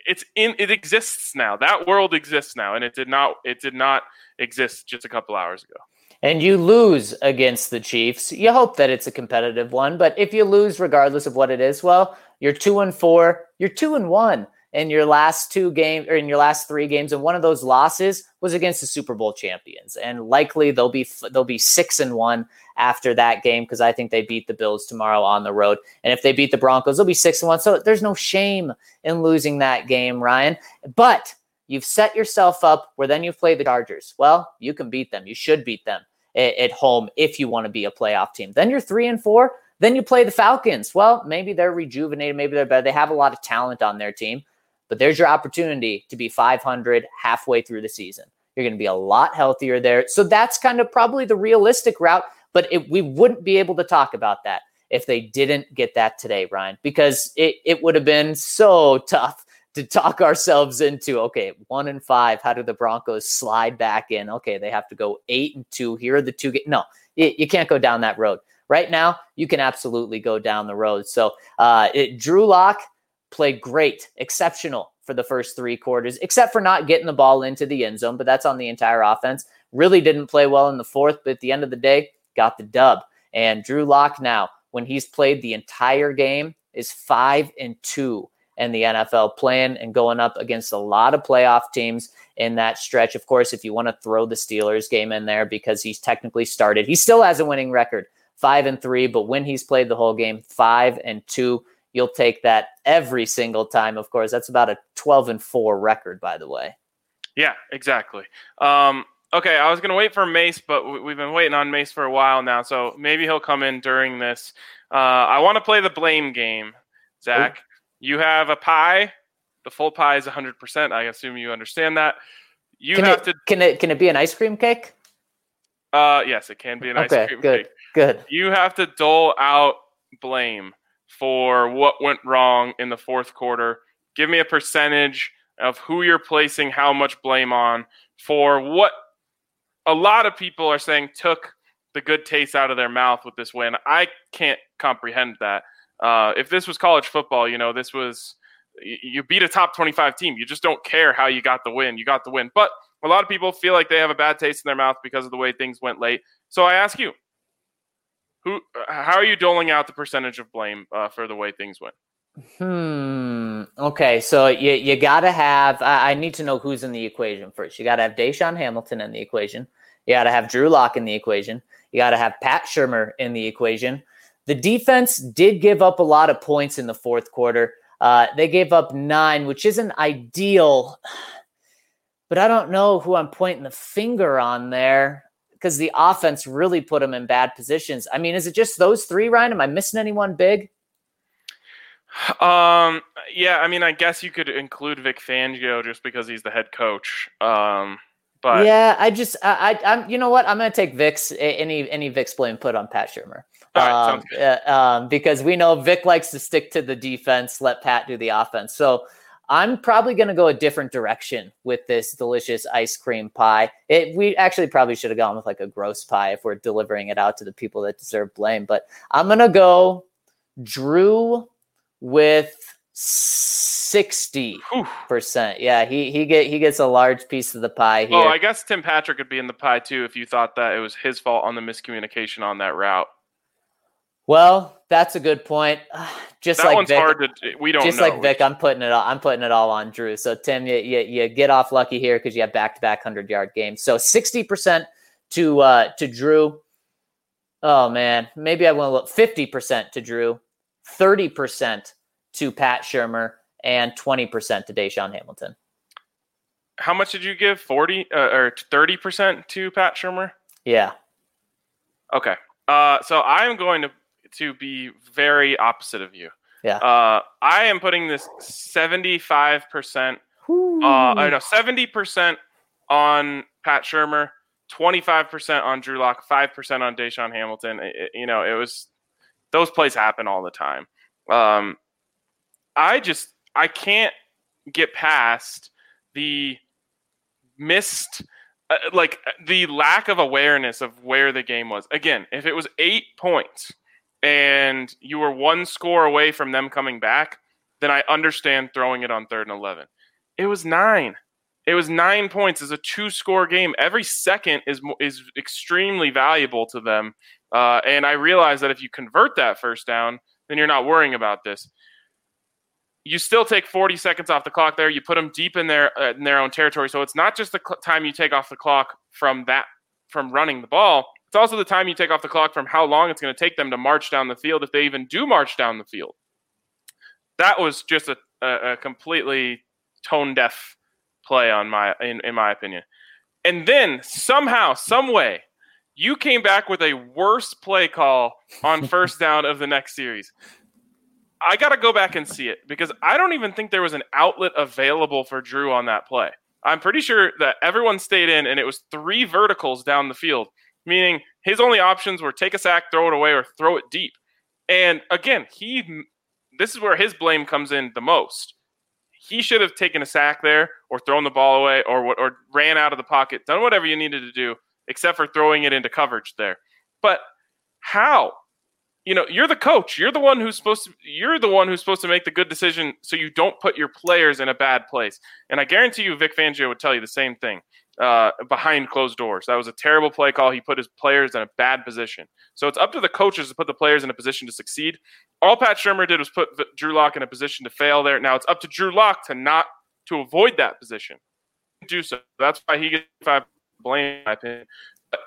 it's in it exists now. That world exists now, and it did not it did not exist just a couple hours ago and you lose against the Chiefs, you hope that it's a competitive one. But if you lose, regardless of what it is, well, you're two and four, you're two and one in your last two games or in your last three games, and one of those losses was against the Super Bowl champions, and likely they'll be they'll be six and one after that game because I think they beat the Bills tomorrow on the road, and if they beat the Broncos, they'll be six and one. So there's no shame in losing that game, Ryan. But you've set yourself up where then you play the Chargers. Well, you can beat them. You should beat them at home if you want to be a playoff team. Then you're three and four. Then you play the Falcons. Well, maybe they're rejuvenated. Maybe they're better. They have a lot of talent on their team, but there's your opportunity to be 500 halfway through the season. You're going to be a lot healthier there. So that's kind of probably the realistic route, but it, we wouldn't be able to talk about that if they didn't get that today, Ryan, because it, it would have been so [LAUGHS] tough to talk [LAUGHS] ourselves into okay, one and five. How do the Broncos slide back in? Okay, they have to go eight and two. Here are the two. Ga- no, you, you can't go down that road. Right now, you can absolutely go down the road. So, uh, it, Drew Lock played great, exceptional for the first three quarters, except for not getting the ball into the end zone. But that's on the entire offense. Really didn't play well in the fourth, but at the end of the day, got the dub. And Drew Lock now, when he's played the entire game, is five and two in the NFL, playing and going up against a lot of playoff teams in that stretch. Of course, if you want to throw the Steelers game in there because he's technically started, he still has a winning record, five and three. But when he's played the whole game, five and two, you'll take that every single time. Of course, that's about a twelve and four record, by the way. Yeah, exactly. Um, okay, I was going to wait for Mace, but we've been waiting on Mace for a while now, so maybe he'll come in during this. Uh, I want to play the blame game, Zach. Ooh. You have a pie. The full pie is 100%. I assume you understand that. You can have it, to. Can it can it be an ice cream cake? Uh, yes, it can be an okay, ice cream good, cake. Good. You have to dole out blame for what went wrong in the fourth quarter. Give me a percentage of who you're placing how much blame on for what a lot of people are saying took the good taste out of their mouth with this win. I can't comprehend that. Uh, if this was college football, you know, this was you beat a top 25 team. You just don't care how you got the win. You got the win. But a lot of people feel like they have a bad taste in their mouth because of the way things went late. So I ask you, who, how are you doling out the percentage of blame uh, for the way things went? Hmm. Okay. So you you got to have. I, I, need to know who's in the equation first. You got to have DaeSean Hamilton in the equation. You got to have Drew Lock in the equation. You got to have Pat Shurmur in the equation. The defense did give up a lot of points in the fourth quarter. Uh, they gave up nine, which isn't ideal, but I don't know who I'm pointing the finger on there because the offense really put them in bad positions. I mean, is it just those three, Ryan? Am I missing anyone big? Um, yeah, I mean, I guess you could include Vic Fangio just because he's the head coach. Um, but yeah, I just, I, I, am you know what? I'm going to take Vic's any any Vic's blame put on Pat Shurmur. Right, um, um, because we know Vic likes to stick to the defense, let Pat do the offense. So I'm probably going to go a different direction with this delicious ice cream pie. It, we actually probably should have gone with like a gross pie if we're delivering it out to the people that deserve blame. But I'm going to go Drew with 60 percent. Yeah, he he get he gets a large piece of the pie here. Oh, I guess Tim Patrick could be in the pie too if you thought that it was his fault on the miscommunication on that route. Well, that's a good point. [SIGHS] Just that like one's Vic, hard to. We don't. Just know. like Vic, I'm putting it. All, I'm putting it all on Drew. So Tim, you you, you get off lucky here because you have back to back hundred yard games. So sixty percent to uh to Drew. Oh man, maybe I want to look fifty percent to Drew, thirty percent to Pat Shurmur, and twenty percent to DaeSean Hamilton. How much did you give? Forty uh, or thirty percent to Pat Shurmur? Yeah. Okay. Uh, so I am going to to be very opposite of you. Yeah. Uh, I am putting this 75%, uh, I know 70% on Pat Shurmur, 25% on Drew Lock, 5% on DaeSean Hamilton. It, you know, it was, those plays happen all the time. Um, I just, I can't get past the missed, uh, like the lack of awareness of where the game was. Again, if it was eight points, and you were one score away from them coming back, then I understand throwing it on third and 11. It was nine. It was nine points. It's a two score game. Every second is is extremely valuable to them. Uh, and I realize that if you convert that first down, then you're not worrying about this. You still take 40 seconds off the clock there. You put them deep in their uh, in their own territory. So it's not just the cl- time you take off the clock from that from running the ball. It's also the time you take off the clock from how long it's going to take them to march down the field if they even do march down the field. That was just a, a, a completely tone deaf play on my in, in my opinion. And then somehow, some way, you came back with a worse play call on [LAUGHS] first down of the next series. I got to go back and see it because I don't even think there was an outlet available for Drew on that play. I'm pretty sure that everyone stayed in and it was three verticals down the field meaning his only options were take a sack, throw it away, or throw it deep. And again, he this is where his blame comes in the most. He should have taken a sack there, or thrown the ball away, or or ran out of the pocket, done whatever you needed to do, except for throwing it into coverage there. But how? You know, you're the coach. You're the one who's supposed to. You're the one who's supposed to make the good decision, so you don't put your players in a bad place. And I guarantee you, Vic Fangio would tell you the same thing uh, behind closed doors. That was a terrible play call. He put his players in a bad position. So it's up to the coaches to put the players in a position to succeed. All Pat Shurmur did was put Drew Lock in a position to fail there. Now it's up to Drew Lock to not to avoid that position. Do so. That's why he gets five blame, in my opinion. But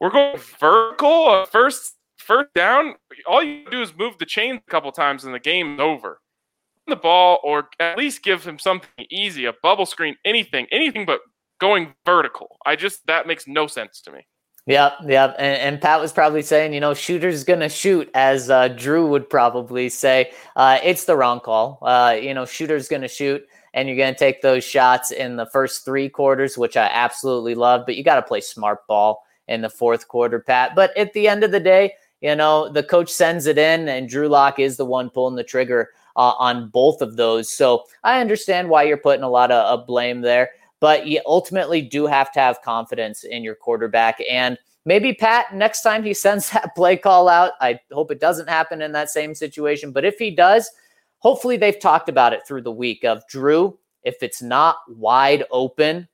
we're going vertical uh, first first down. All you do is move the chain a couple times, and the game's over. The ball, or at least give him something easy, a bubble screen, anything, anything but going vertical. I just that makes no sense to me. Yep, yep. And, and, Pat was probably saying, you know, shooter's gonna shoot, as uh, Drew would probably say. Uh, it's the wrong call. Uh, you know, shooter's gonna shoot, and you're gonna take those shots in the first three quarters, which I absolutely love. But you got to play smart ball in the fourth quarter, Pat. But at the end of the day, you know, the coach sends it in, and Drew Lock is the one pulling the trigger uh, on both of those. So I understand why you're putting a lot of, of blame there but you ultimately do have to have confidence in your quarterback. And maybe Pat, next time he [LAUGHS] sends that play call out, I hope it doesn't happen in that same situation. But if he does, hopefully they've talked about it through the week of Drew. If it's not wide open,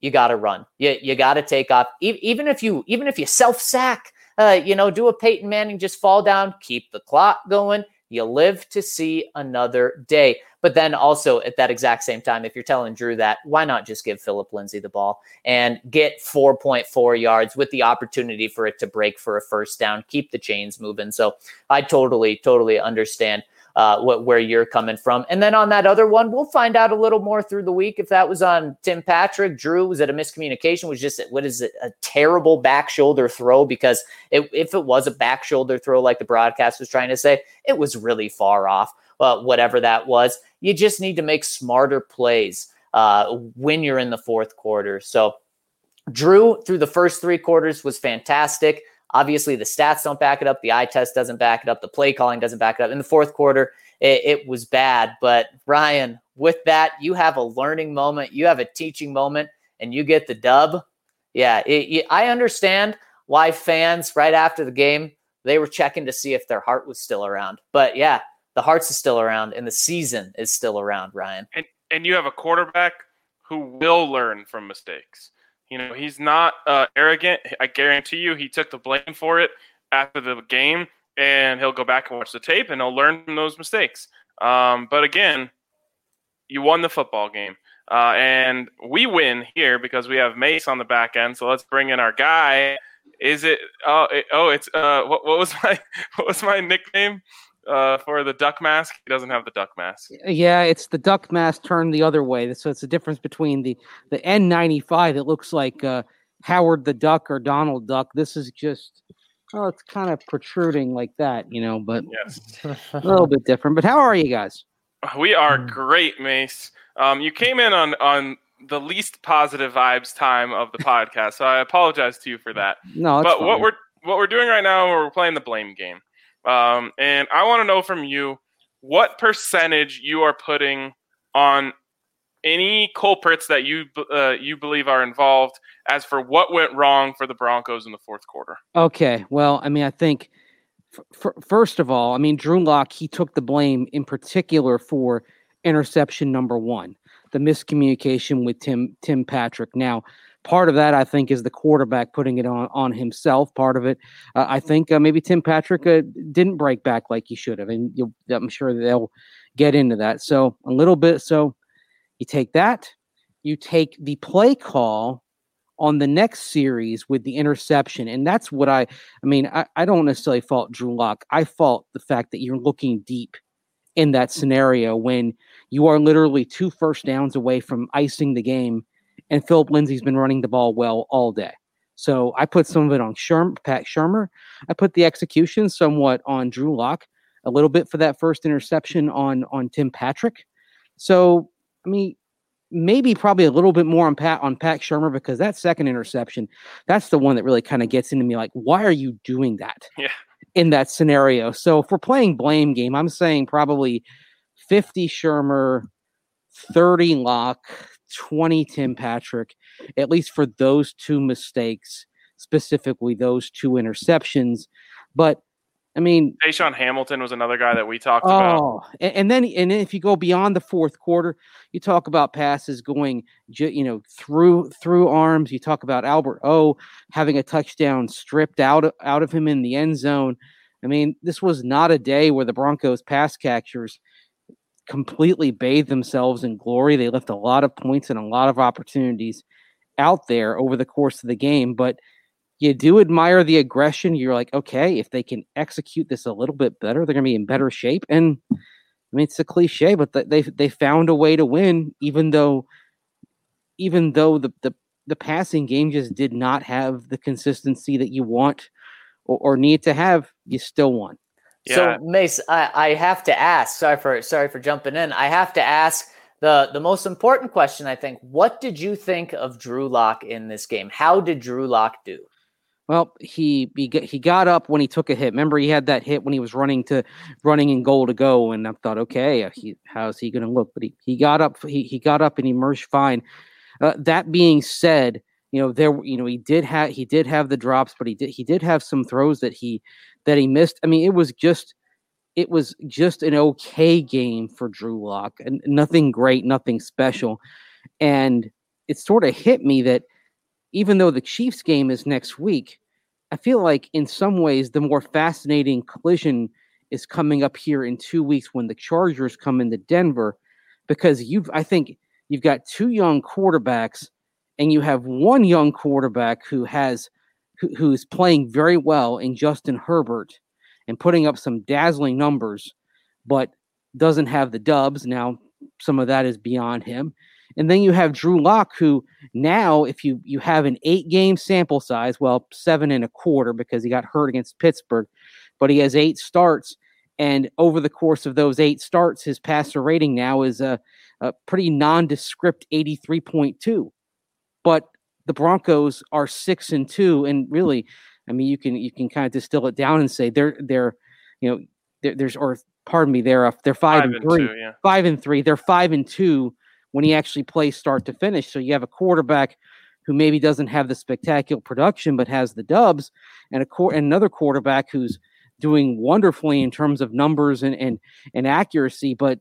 you got to run. You, you got to take off. even if you even if you self sack, uh, you know, do a Peyton Manning, just fall down, keep the clock going. You live to see another day. But then also at that exact same time, if you're telling Drew that, why not just give Phillip Lindsay the ball and get 4.4 yards with the opportunity for it to break for a first down, keep the chains moving. So I totally, totally understand uh, what where you're coming from. And then on that other one, we'll find out a little more through the week if that was on Tim Patrick. Drew was it a miscommunication? Was just what is it a terrible back shoulder throw? Because it, if it was a back shoulder throw, like the broadcast was trying to say, it was really far off. Uh, whatever that was, you just need to make smarter plays uh, when you're in the fourth quarter. So. Drew through the first three quarters was fantastic. Obviously, the stats don't back it up. The eye test doesn't back it up. The play calling doesn't back it up. In the fourth quarter, it, it was bad. But Ryan, with that, you have a learning moment, you have a teaching moment, and you get the dub. Yeah, it, it, I understand why fans right after the game they were checking to see if their heart was still around. But yeah, the heart's is still around, and the season is still around. Ryan, and and you have a quarterback who will learn from mistakes. You know, he's not uh, arrogant. I guarantee you, he took the blame for it after the game, and he'll go back and watch the tape, and he'll learn from those mistakes. Um, but again, you won the football game, uh, and we win here because we have Mace on the back end. So let's bring in our guy. Is it? Oh, it, oh, it's uh, what, what was [LAUGHS] my what was my nickname? Uh, for the duck mask. He doesn't have the duck mask. Yeah, it's the duck mask turned the other way. So it's the difference between the the N95 that looks like uh, Howard the Duck or Donald Duck. This is just oh, it's kind of protruding like that, you know, but yes, a little bit different. But how are you guys? We are hmm. great, Mace. Um, you came in on on the least positive vibes time of the podcast, so I apologize to you for that. No, but fine. what we're what we're doing right now, we're playing the blame game. Um, and I want to know from you what percentage you are putting on any culprits that you uh, you believe are involved as for what went wrong for the Broncos in the fourth quarter. Okay, well, I mean, I think f- f- first of all, I mean, Drew Lock he took the blame in particular for interception number one, the miscommunication with Tim Tim Patrick. Now, Part of that, I think, is the quarterback putting it on on himself. Part of it, uh, I think, uh, maybe Tim Patrick uh, didn't break back like he should have, and I'm sure they'll get into that. So a little bit. So you take that, you take the play call on the next series with the interception. And that's what I, I mean, I, I don't necessarily fault Drew Lock. I fault the fact that you're looking deep in that scenario when you are literally two first downs away from icing the game and Phillip Lindsay's been running the ball well all day. So I put some of it on Sherm, Pat Shurmur. I put the execution somewhat on Drew Lock, a little bit for that first interception on on Tim Patrick. So I mean, maybe probably a little bit more on Pat on Pat Shurmur because that second interception, that's the one that really kind of gets into me. Like, why are you doing that? [LAUGHS] Yeah. in that scenario. So if we're playing blame game, I'm saying probably 50 Shurmur, 30 Lock, 20 Tim Patrick, at least for those two mistakes, specifically those two interceptions. But I mean, DaeSean Hamilton was another guy that we talked oh, about. And, and then and if you go beyond the fourth quarter, you talk about passes going, you know, through through arms. You talk about Albert O having a touchdown stripped out out of him in the end zone. I mean, this was not a day where the Broncos pass catchers completely bathed themselves in glory. They left a lot of points and a lot of opportunities out there over the course of the game, but you do admire the aggression. You're like, okay, if they can execute this a little bit better, they're going to be in better shape. And I mean, it's a cliche, but they they found a way to win, even though even though the the, the passing game just did not have the consistency that you want or, or need to have. You still won. Yeah. So Mace, I, I have to ask. Sorry for sorry for jumping in. I have to ask the the most important question. I think. What did you think of Drew Lock in this game? How did Drew Lock do? Well, he he he got up when he took a hit. Remember, he had that hit when he was running to running in goal to go, and I thought, okay, uh, he, how's he going to look? But he, he got up. He he got up and emerged fine. Uh, that being said, you know there you know he did have he did have the drops, but he did he did have some throws that he that he missed. I mean, it was just it was just an okay game for Drew Lock, and nothing great, nothing special, and it sort of hit me that even though the Chiefs game is next week, I feel like in some ways the more fascinating collision is coming up here in two weeks when the Chargers come into Denver, because you've I think you've got two young quarterbacks, and you have one young quarterback who has who, who's playing very well in Justin Herbert and putting up some dazzling numbers, but doesn't have the dubs. Now some of that is beyond him. And then you have Drew Lock, who now, if you you have an eight game sample size, well, seven and a quarter because he got hurt against Pittsburgh, but he has eight starts. And over the course of those eight starts, his passer rating now is a, a pretty nondescript 83.2. But the Broncos are six and two, and really, I mean, you can you can kind of distill it down and say they're they're you know there's or pardon me they're they're five, five and, and, three, two, yeah. five and three. They're five and two when he actually plays start to finish. So you have a quarterback who maybe doesn't have the spectacular production but has the dubs, and a and another quarterback who's doing wonderfully in terms of numbers and and, and accuracy, but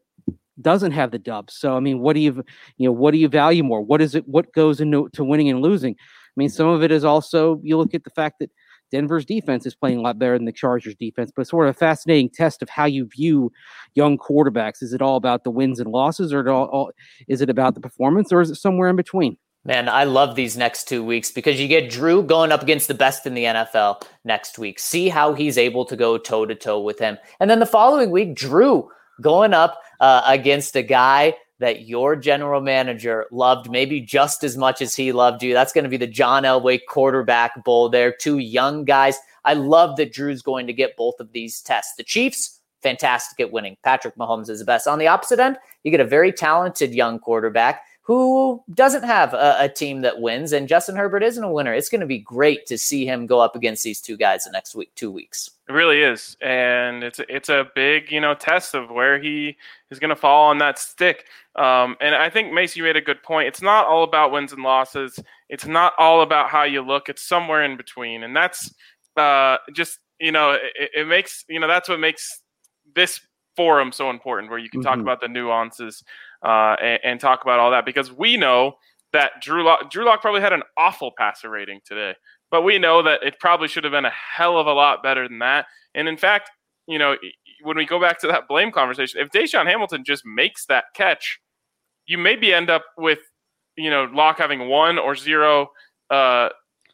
doesn't have the dubs. So I mean, what do you you know what do you value more? What is it? What goes into to winning and losing? I mean, mm-hmm. some of it is also you look at the fact that Denver's defense is playing a lot better than the Chargers defense, but it's sort of a fascinating test of how you view young quarterbacks. Is it all about the wins and losses, or all, all, is it about the performance, or is it somewhere in between? Man, I love these next two weeks because you get Drew going up against the best in the NFL next week. See how he's able to go toe to toe with him. And then the following week, Drew going up uh, against a guy that your general manager loved maybe just as much as he loved you. That's going to be the John Elway quarterback bowl there. Two young guys. I love that Drew's going to get both of these tests. The Chiefs, fantastic at winning. Patrick Mahomes is the best. On the opposite end, you get a very talented young quarterback who doesn't have a, a, team that wins, and Justin Herbert isn't a winner. It's going to be great to see him go up against these two guys the next week, two weeks. It really is, and it's it's a big you know test of where he is going to fall on that stick. Um, and I think Macy made a good point. It's not all about wins and losses. It's not all about how you look. It's somewhere in between, and that's uh, just you know it, it makes you know that's what makes this forum so important where you can talk mm-hmm. about the nuances uh, and, and, talk about all that because we know that Drew Lock, Drew Lock probably had an awful passer rating today, but we know that it probably should have been a hell of a lot better than that. And in fact, you know, when we go back to that blame conversation, if DaeSean Hamilton just makes that catch, you maybe end up with, you know, Lock having one or zero uh,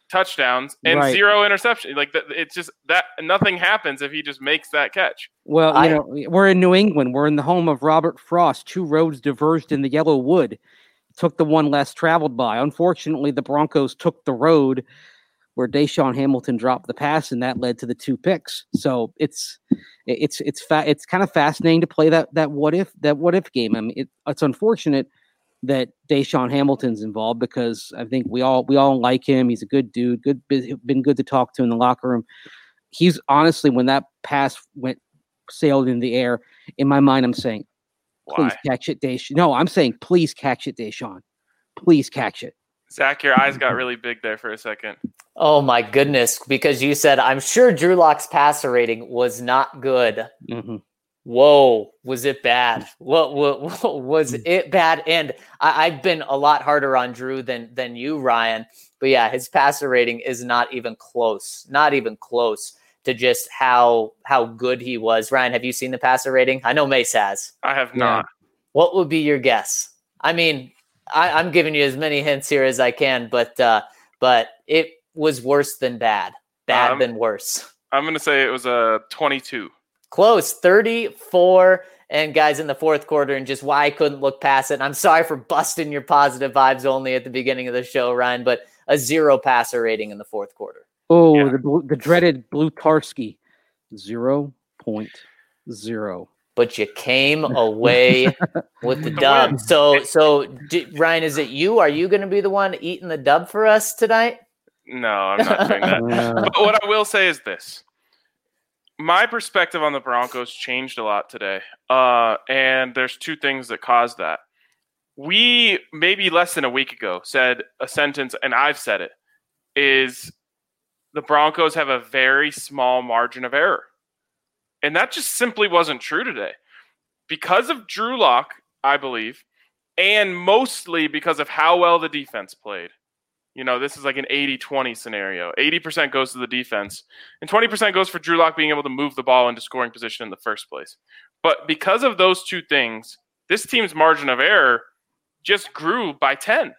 touchdowns and right. zero interception. Like it's just that nothing happens if he just makes that catch. Well, I, you know, we're in New England. We're in the home of Robert Frost. Two roads diverged in the yellow wood. Took the one less traveled by. Unfortunately, the Broncos took the road where DaeSean Hamilton dropped the pass, and that led to the two picks. So it's it's it's fa- it's kind of fascinating to play that that what if that what if game. I mean, it, it's unfortunate that DaeSean Hamilton's involved because I think we all we all like him. He's a good dude, good been good to talk to in the locker room. he's honestly when that pass went sailed in the air, in my mind, I'm saying, please Why? catch it, DaeSean. No, I'm saying, please catch it, DaeSean. Please catch it. Zach, your eyes got really big there for a second. Oh my goodness! Because you said I'm sure Drew Lock's passer rating was not good. hmm Whoa, was it bad? What, what, [LAUGHS] what was it bad? And I, I've been a lot harder on Drew than than you, Ryan. But yeah, his passer rating is not even close. Not even close to just how how good he was. Ryan, have you seen the passer rating? I know Mace has. I have Yeah. not. What would be your guess? I mean, I, I'm giving you as many hints here as I can, but uh, but it was worse than bad. Bad Um, than worse. I'm gonna say it was a 22. Close, 34. And guys, in the fourth quarter, and just why I couldn't look past it. And I'm sorry for busting your positive vibes only at the beginning of the show, Ryan, but a zero passer rating in the fourth quarter. Oh, Yeah. the the dreaded blue Tarski, zero point zero. But you came away [LAUGHS] with the The dub. So, so d- Ryan, is it you? Are you going to be the one eating the dub for us tonight? No, I'm not doing that. [LAUGHS] But what I will say is this: my perspective on the Broncos changed a lot today, uh, and there's two things that caused that. We maybe less than a week ago said a sentence, and I've said it: is the Broncos have a very small margin of error, and that just simply wasn't true today because of Drew Lock, I believe, and mostly because of how well the defense played. You know, this is like an 80 20 scenario. 80% goes to the defense, and 20% goes for Drew Lock being able to move the ball into scoring position in the first place. But because of those two things, this team's margin of error just grew by 10.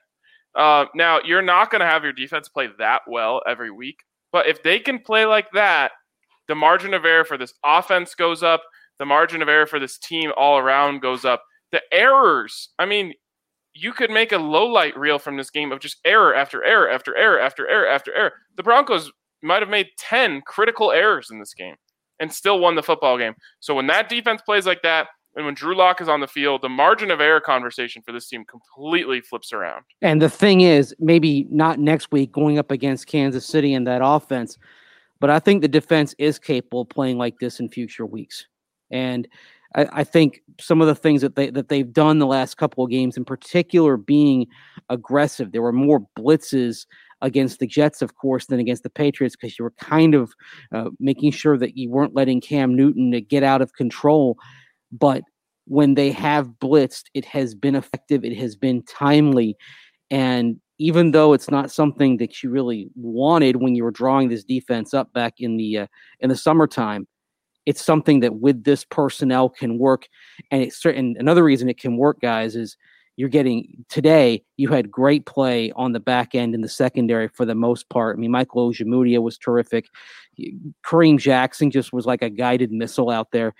Uh, now, you're not going to have your defense play that well every week, but if they can play like that, the margin of error for this offense goes up, the margin of error for this team all around goes up. The errors, I mean, you could make a low light reel from this game of just error after error after error after error after error. The Broncos might have made 10 critical errors in this game and still won the football game. So when that defense plays like that, and when Drew Lock is on the field, the margin of error conversation for this team completely flips around. And the thing is, maybe not next week going up against Kansas City and that offense, but I think the defense is capable of playing like this in future weeks. And I, I think some of the things that they that they've done the last couple of games, in particular, being aggressive. There were more blitzes against the Jets, of course, than against the Patriots because you were kind of uh, making sure that you weren't letting Cam Newton to get out of control. But when they have blitzed, it has been effective. It has been timely, and even though it's not something that you really wanted when you were drawing this defense up back in the uh, in the summertime, it's something that with this personnel can work. And it's certain another reason it can work, guys, is you're getting today. You had great play on the back end in the secondary for the most part. I mean, Michael Ojemudia was terrific. Kareem Jackson just was like a guided missile out there.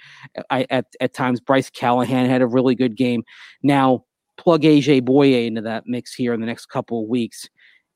I at at times Bryce Callahan had a really good game. Now plug AJ Bouye into that mix here in the next couple of weeks,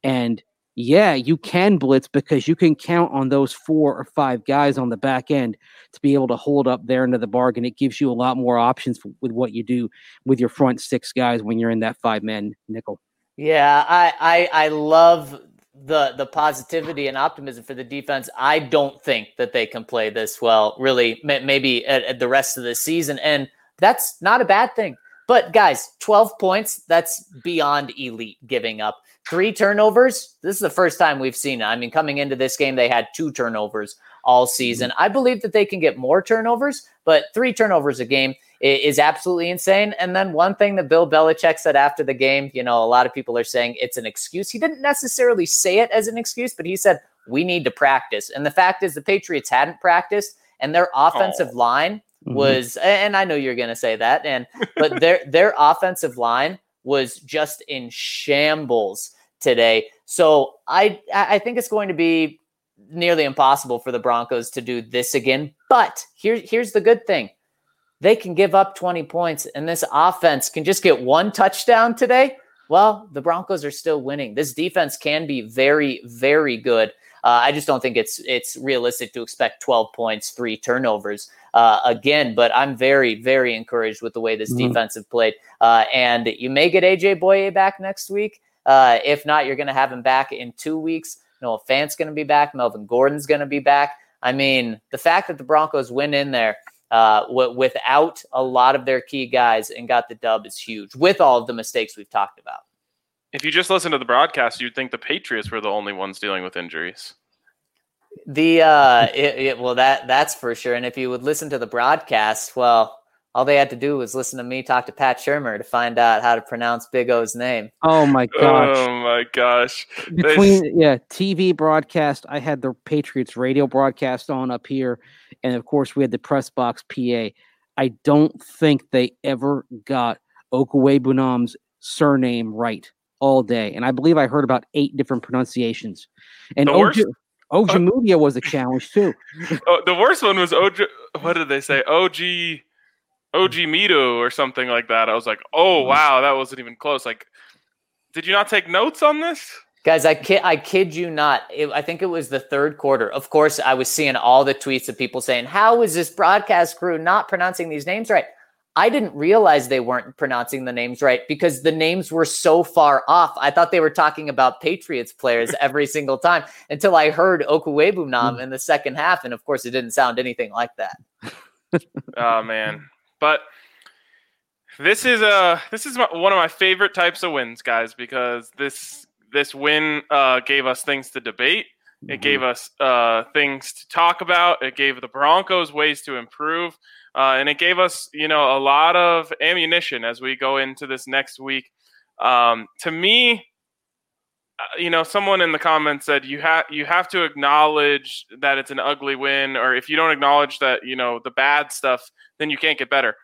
and yeah, you can blitz because you can count on those four or five guys on the back end to be able to hold up there into the bargain. It gives you a lot more options f- with what you do with your front six guys when you're in that five man nickel. Yeah, I, I I love the the positivity and optimism for the defense. I don't think that they can play this well, really, maybe at, at the rest of the season, and that's not a bad thing. But guys, 12 points, that's beyond elite giving up. Three turnovers. This is the first time we've seen it. I mean, coming into this game, they had two turnovers all season. Mm-hmm. I believe that they can get more turnovers, but three turnovers a game is absolutely insane. And then one thing that Bill Belichick said after the game, you know, a lot of people are saying it's an excuse. He didn't necessarily say it as an excuse, but he said, we need to practice. And the fact is, the Patriots hadn't practiced, and their oh. offensive Oh. line Mhm. was, and I know you're going to say that, and but their their offensive line was just in shambles today. So I I think it's going to be nearly impossible for the Broncos to do this again. But here, here's the good thing. They can give up 20 points and this offense can just get one touchdown today. Well, the Broncos are still winning. This defense can be very, very good. Uh, I just don't think it's it's realistic to expect 12 points, three turnovers uh, again. But I'm very, very encouraged with the way this Mhm. defense have played. Uh, and you may get AJ Bouye back next week. Uh, if not, you're going to have him back in two weeks. Noah Fant's going to be back. Melvin Gordon's going to be back. I mean, the fact that the Broncos went in there uh, w- without a lot of their key guys and got the dub is huge with all of the mistakes we've talked about. If you just listen to the broadcast, you'd think the Patriots were the only ones dealing with injuries. The uh, it, it, well, that that's for sure. And if you would listen to the broadcast, well, all they had to do was listen to me talk to Pat Shurmur to find out how to pronounce Big O's name. Oh my gosh! Oh my gosh! Between yeah, TV broadcast, I had the Patriots radio broadcast on up here, and of course we had the press box PA. I don't think they ever got Okwuegbunam's surname right all day, and I believe I heard about eight different pronunciations. And Oja, Ojemudia was a challenge too. [LAUGHS] oh, the worst one was Oja. What did they say? OG. OG Mito or something like that. I was like, oh mm-hmm. wow, that wasn't even close. Like, did you not take notes on this? Guys, I kid, I kid you not. It, I think it was the third quarter. Of course, I was seeing all the tweets of people saying, "How is this broadcast crew not pronouncing these names right?" I didn't realize they weren't pronouncing the names right because the names were so far off. I thought they were talking about Patriots players [LAUGHS] every single time until I heard Okwuegbunam mm. in the second half, and of course, it didn't sound anything like that. [LAUGHS] oh man, but this is a this is one of my favorite types of wins, guys, because this this win uh, gave us things to debate. It gave mm-hmm. us uh, things to talk about. It gave the Broncos ways to improve. Uh, and it gave us, you know, a lot of ammunition as we go into this next week. Um, to me, uh, you know, someone in the comments said you have you have to acknowledge that it's an ugly win, or if you don't acknowledge that, you know, the bad stuff, then you can't get better.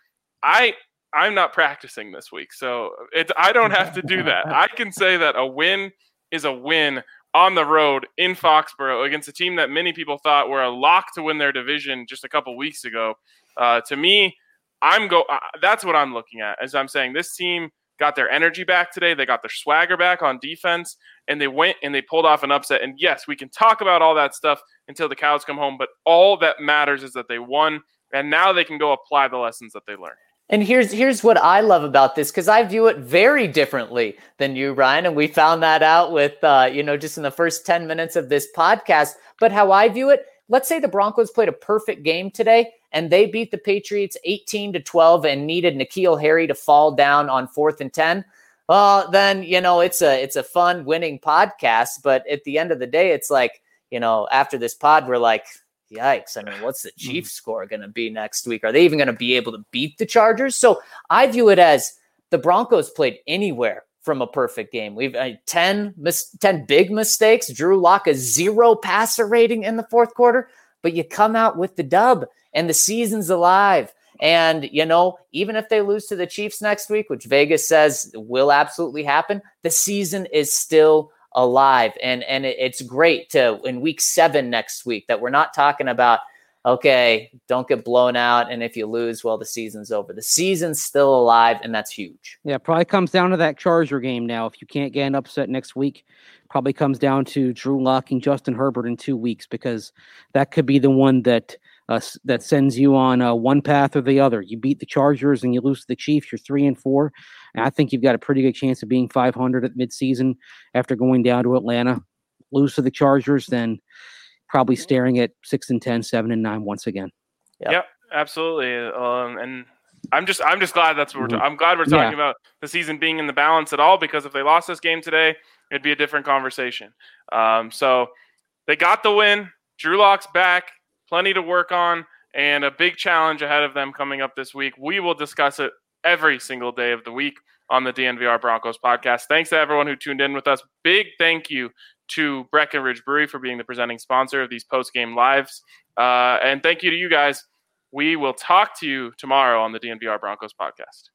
I I'm not practicing this week, so it's I don't have to do that. [LAUGHS] I can say that a win is a win on the road in Foxborough against a team that many people thought were a lock to win their division just a couple weeks ago. Uh, to me, I'm go. Uh, that's what I'm looking at. As I'm saying, this team got their energy back today. They got their swagger back on defense, and they went and they pulled off an upset. And yes, we can talk about all that stuff until the cows come home, but all that matters is that they won, and now they can go apply the lessons that they learned. And here's here's what I love about this because I view it very differently than you, Ryan, and we found that out with uh, you know just in the first ten minutes of this podcast. But how I view it, let's say the Broncos played a perfect game today and they beat the Patriots 18 to 12 and needed N'Keal Harry to fall down on fourth and 10. Well, then, you know, it's a it's a fun winning podcast, but at the end of the day, it's like, you know, after this pod, we're like, yikes. I mean, what's the hmm. Chiefs score going to be next week? Are they even going to be able to beat the Chargers? So I view it as the Broncos played anywhere from a perfect game. We've uh, 10, mis- 10 big mistakes. Drew Lock a zero passer rating in the fourth quarter, but you come out with the dub and the season's alive. And, you know, even if they lose to the Chiefs next week, which Vegas says will absolutely happen, the season is still alive. And and it's great to in week seven next week that we're not talking about, okay, don't get blown out. And if you lose, well, the season's over. The season's still alive, and that's huge. Yeah, probably comes down to that Charger game now. If you can't get an upset next week, probably comes down to Drew locking Justin Herbert in two weeks because that could be the one that – uh, that sends you on uh, one path or the other. You beat the Chargers and you lose to the Chiefs. You're three and four. And I think you've got a pretty good chance of being 500 at midseason after going down to Atlanta. Lose to the Chargers, then probably staring at six and 10, seven and nine once again. Yep, yep absolutely. Um, and I'm just I'm just glad that's what we're. Ta- mm-hmm. I'm glad we're talking yeah. about the season being in the balance at all because if they lost this game today, it'd be a different conversation. Um, so they got the win. Drew Lock's back plenty to work on, and a big challenge ahead of them coming up this week. We will discuss it every single day of the week on the DNVR Broncos podcast. Thanks to everyone who tuned in with us. Big thank you to Breckenridge Brewery for being the presenting sponsor of these post game lives. Uh, and thank you to you guys. We will talk to you tomorrow on the DNVR Broncos podcast.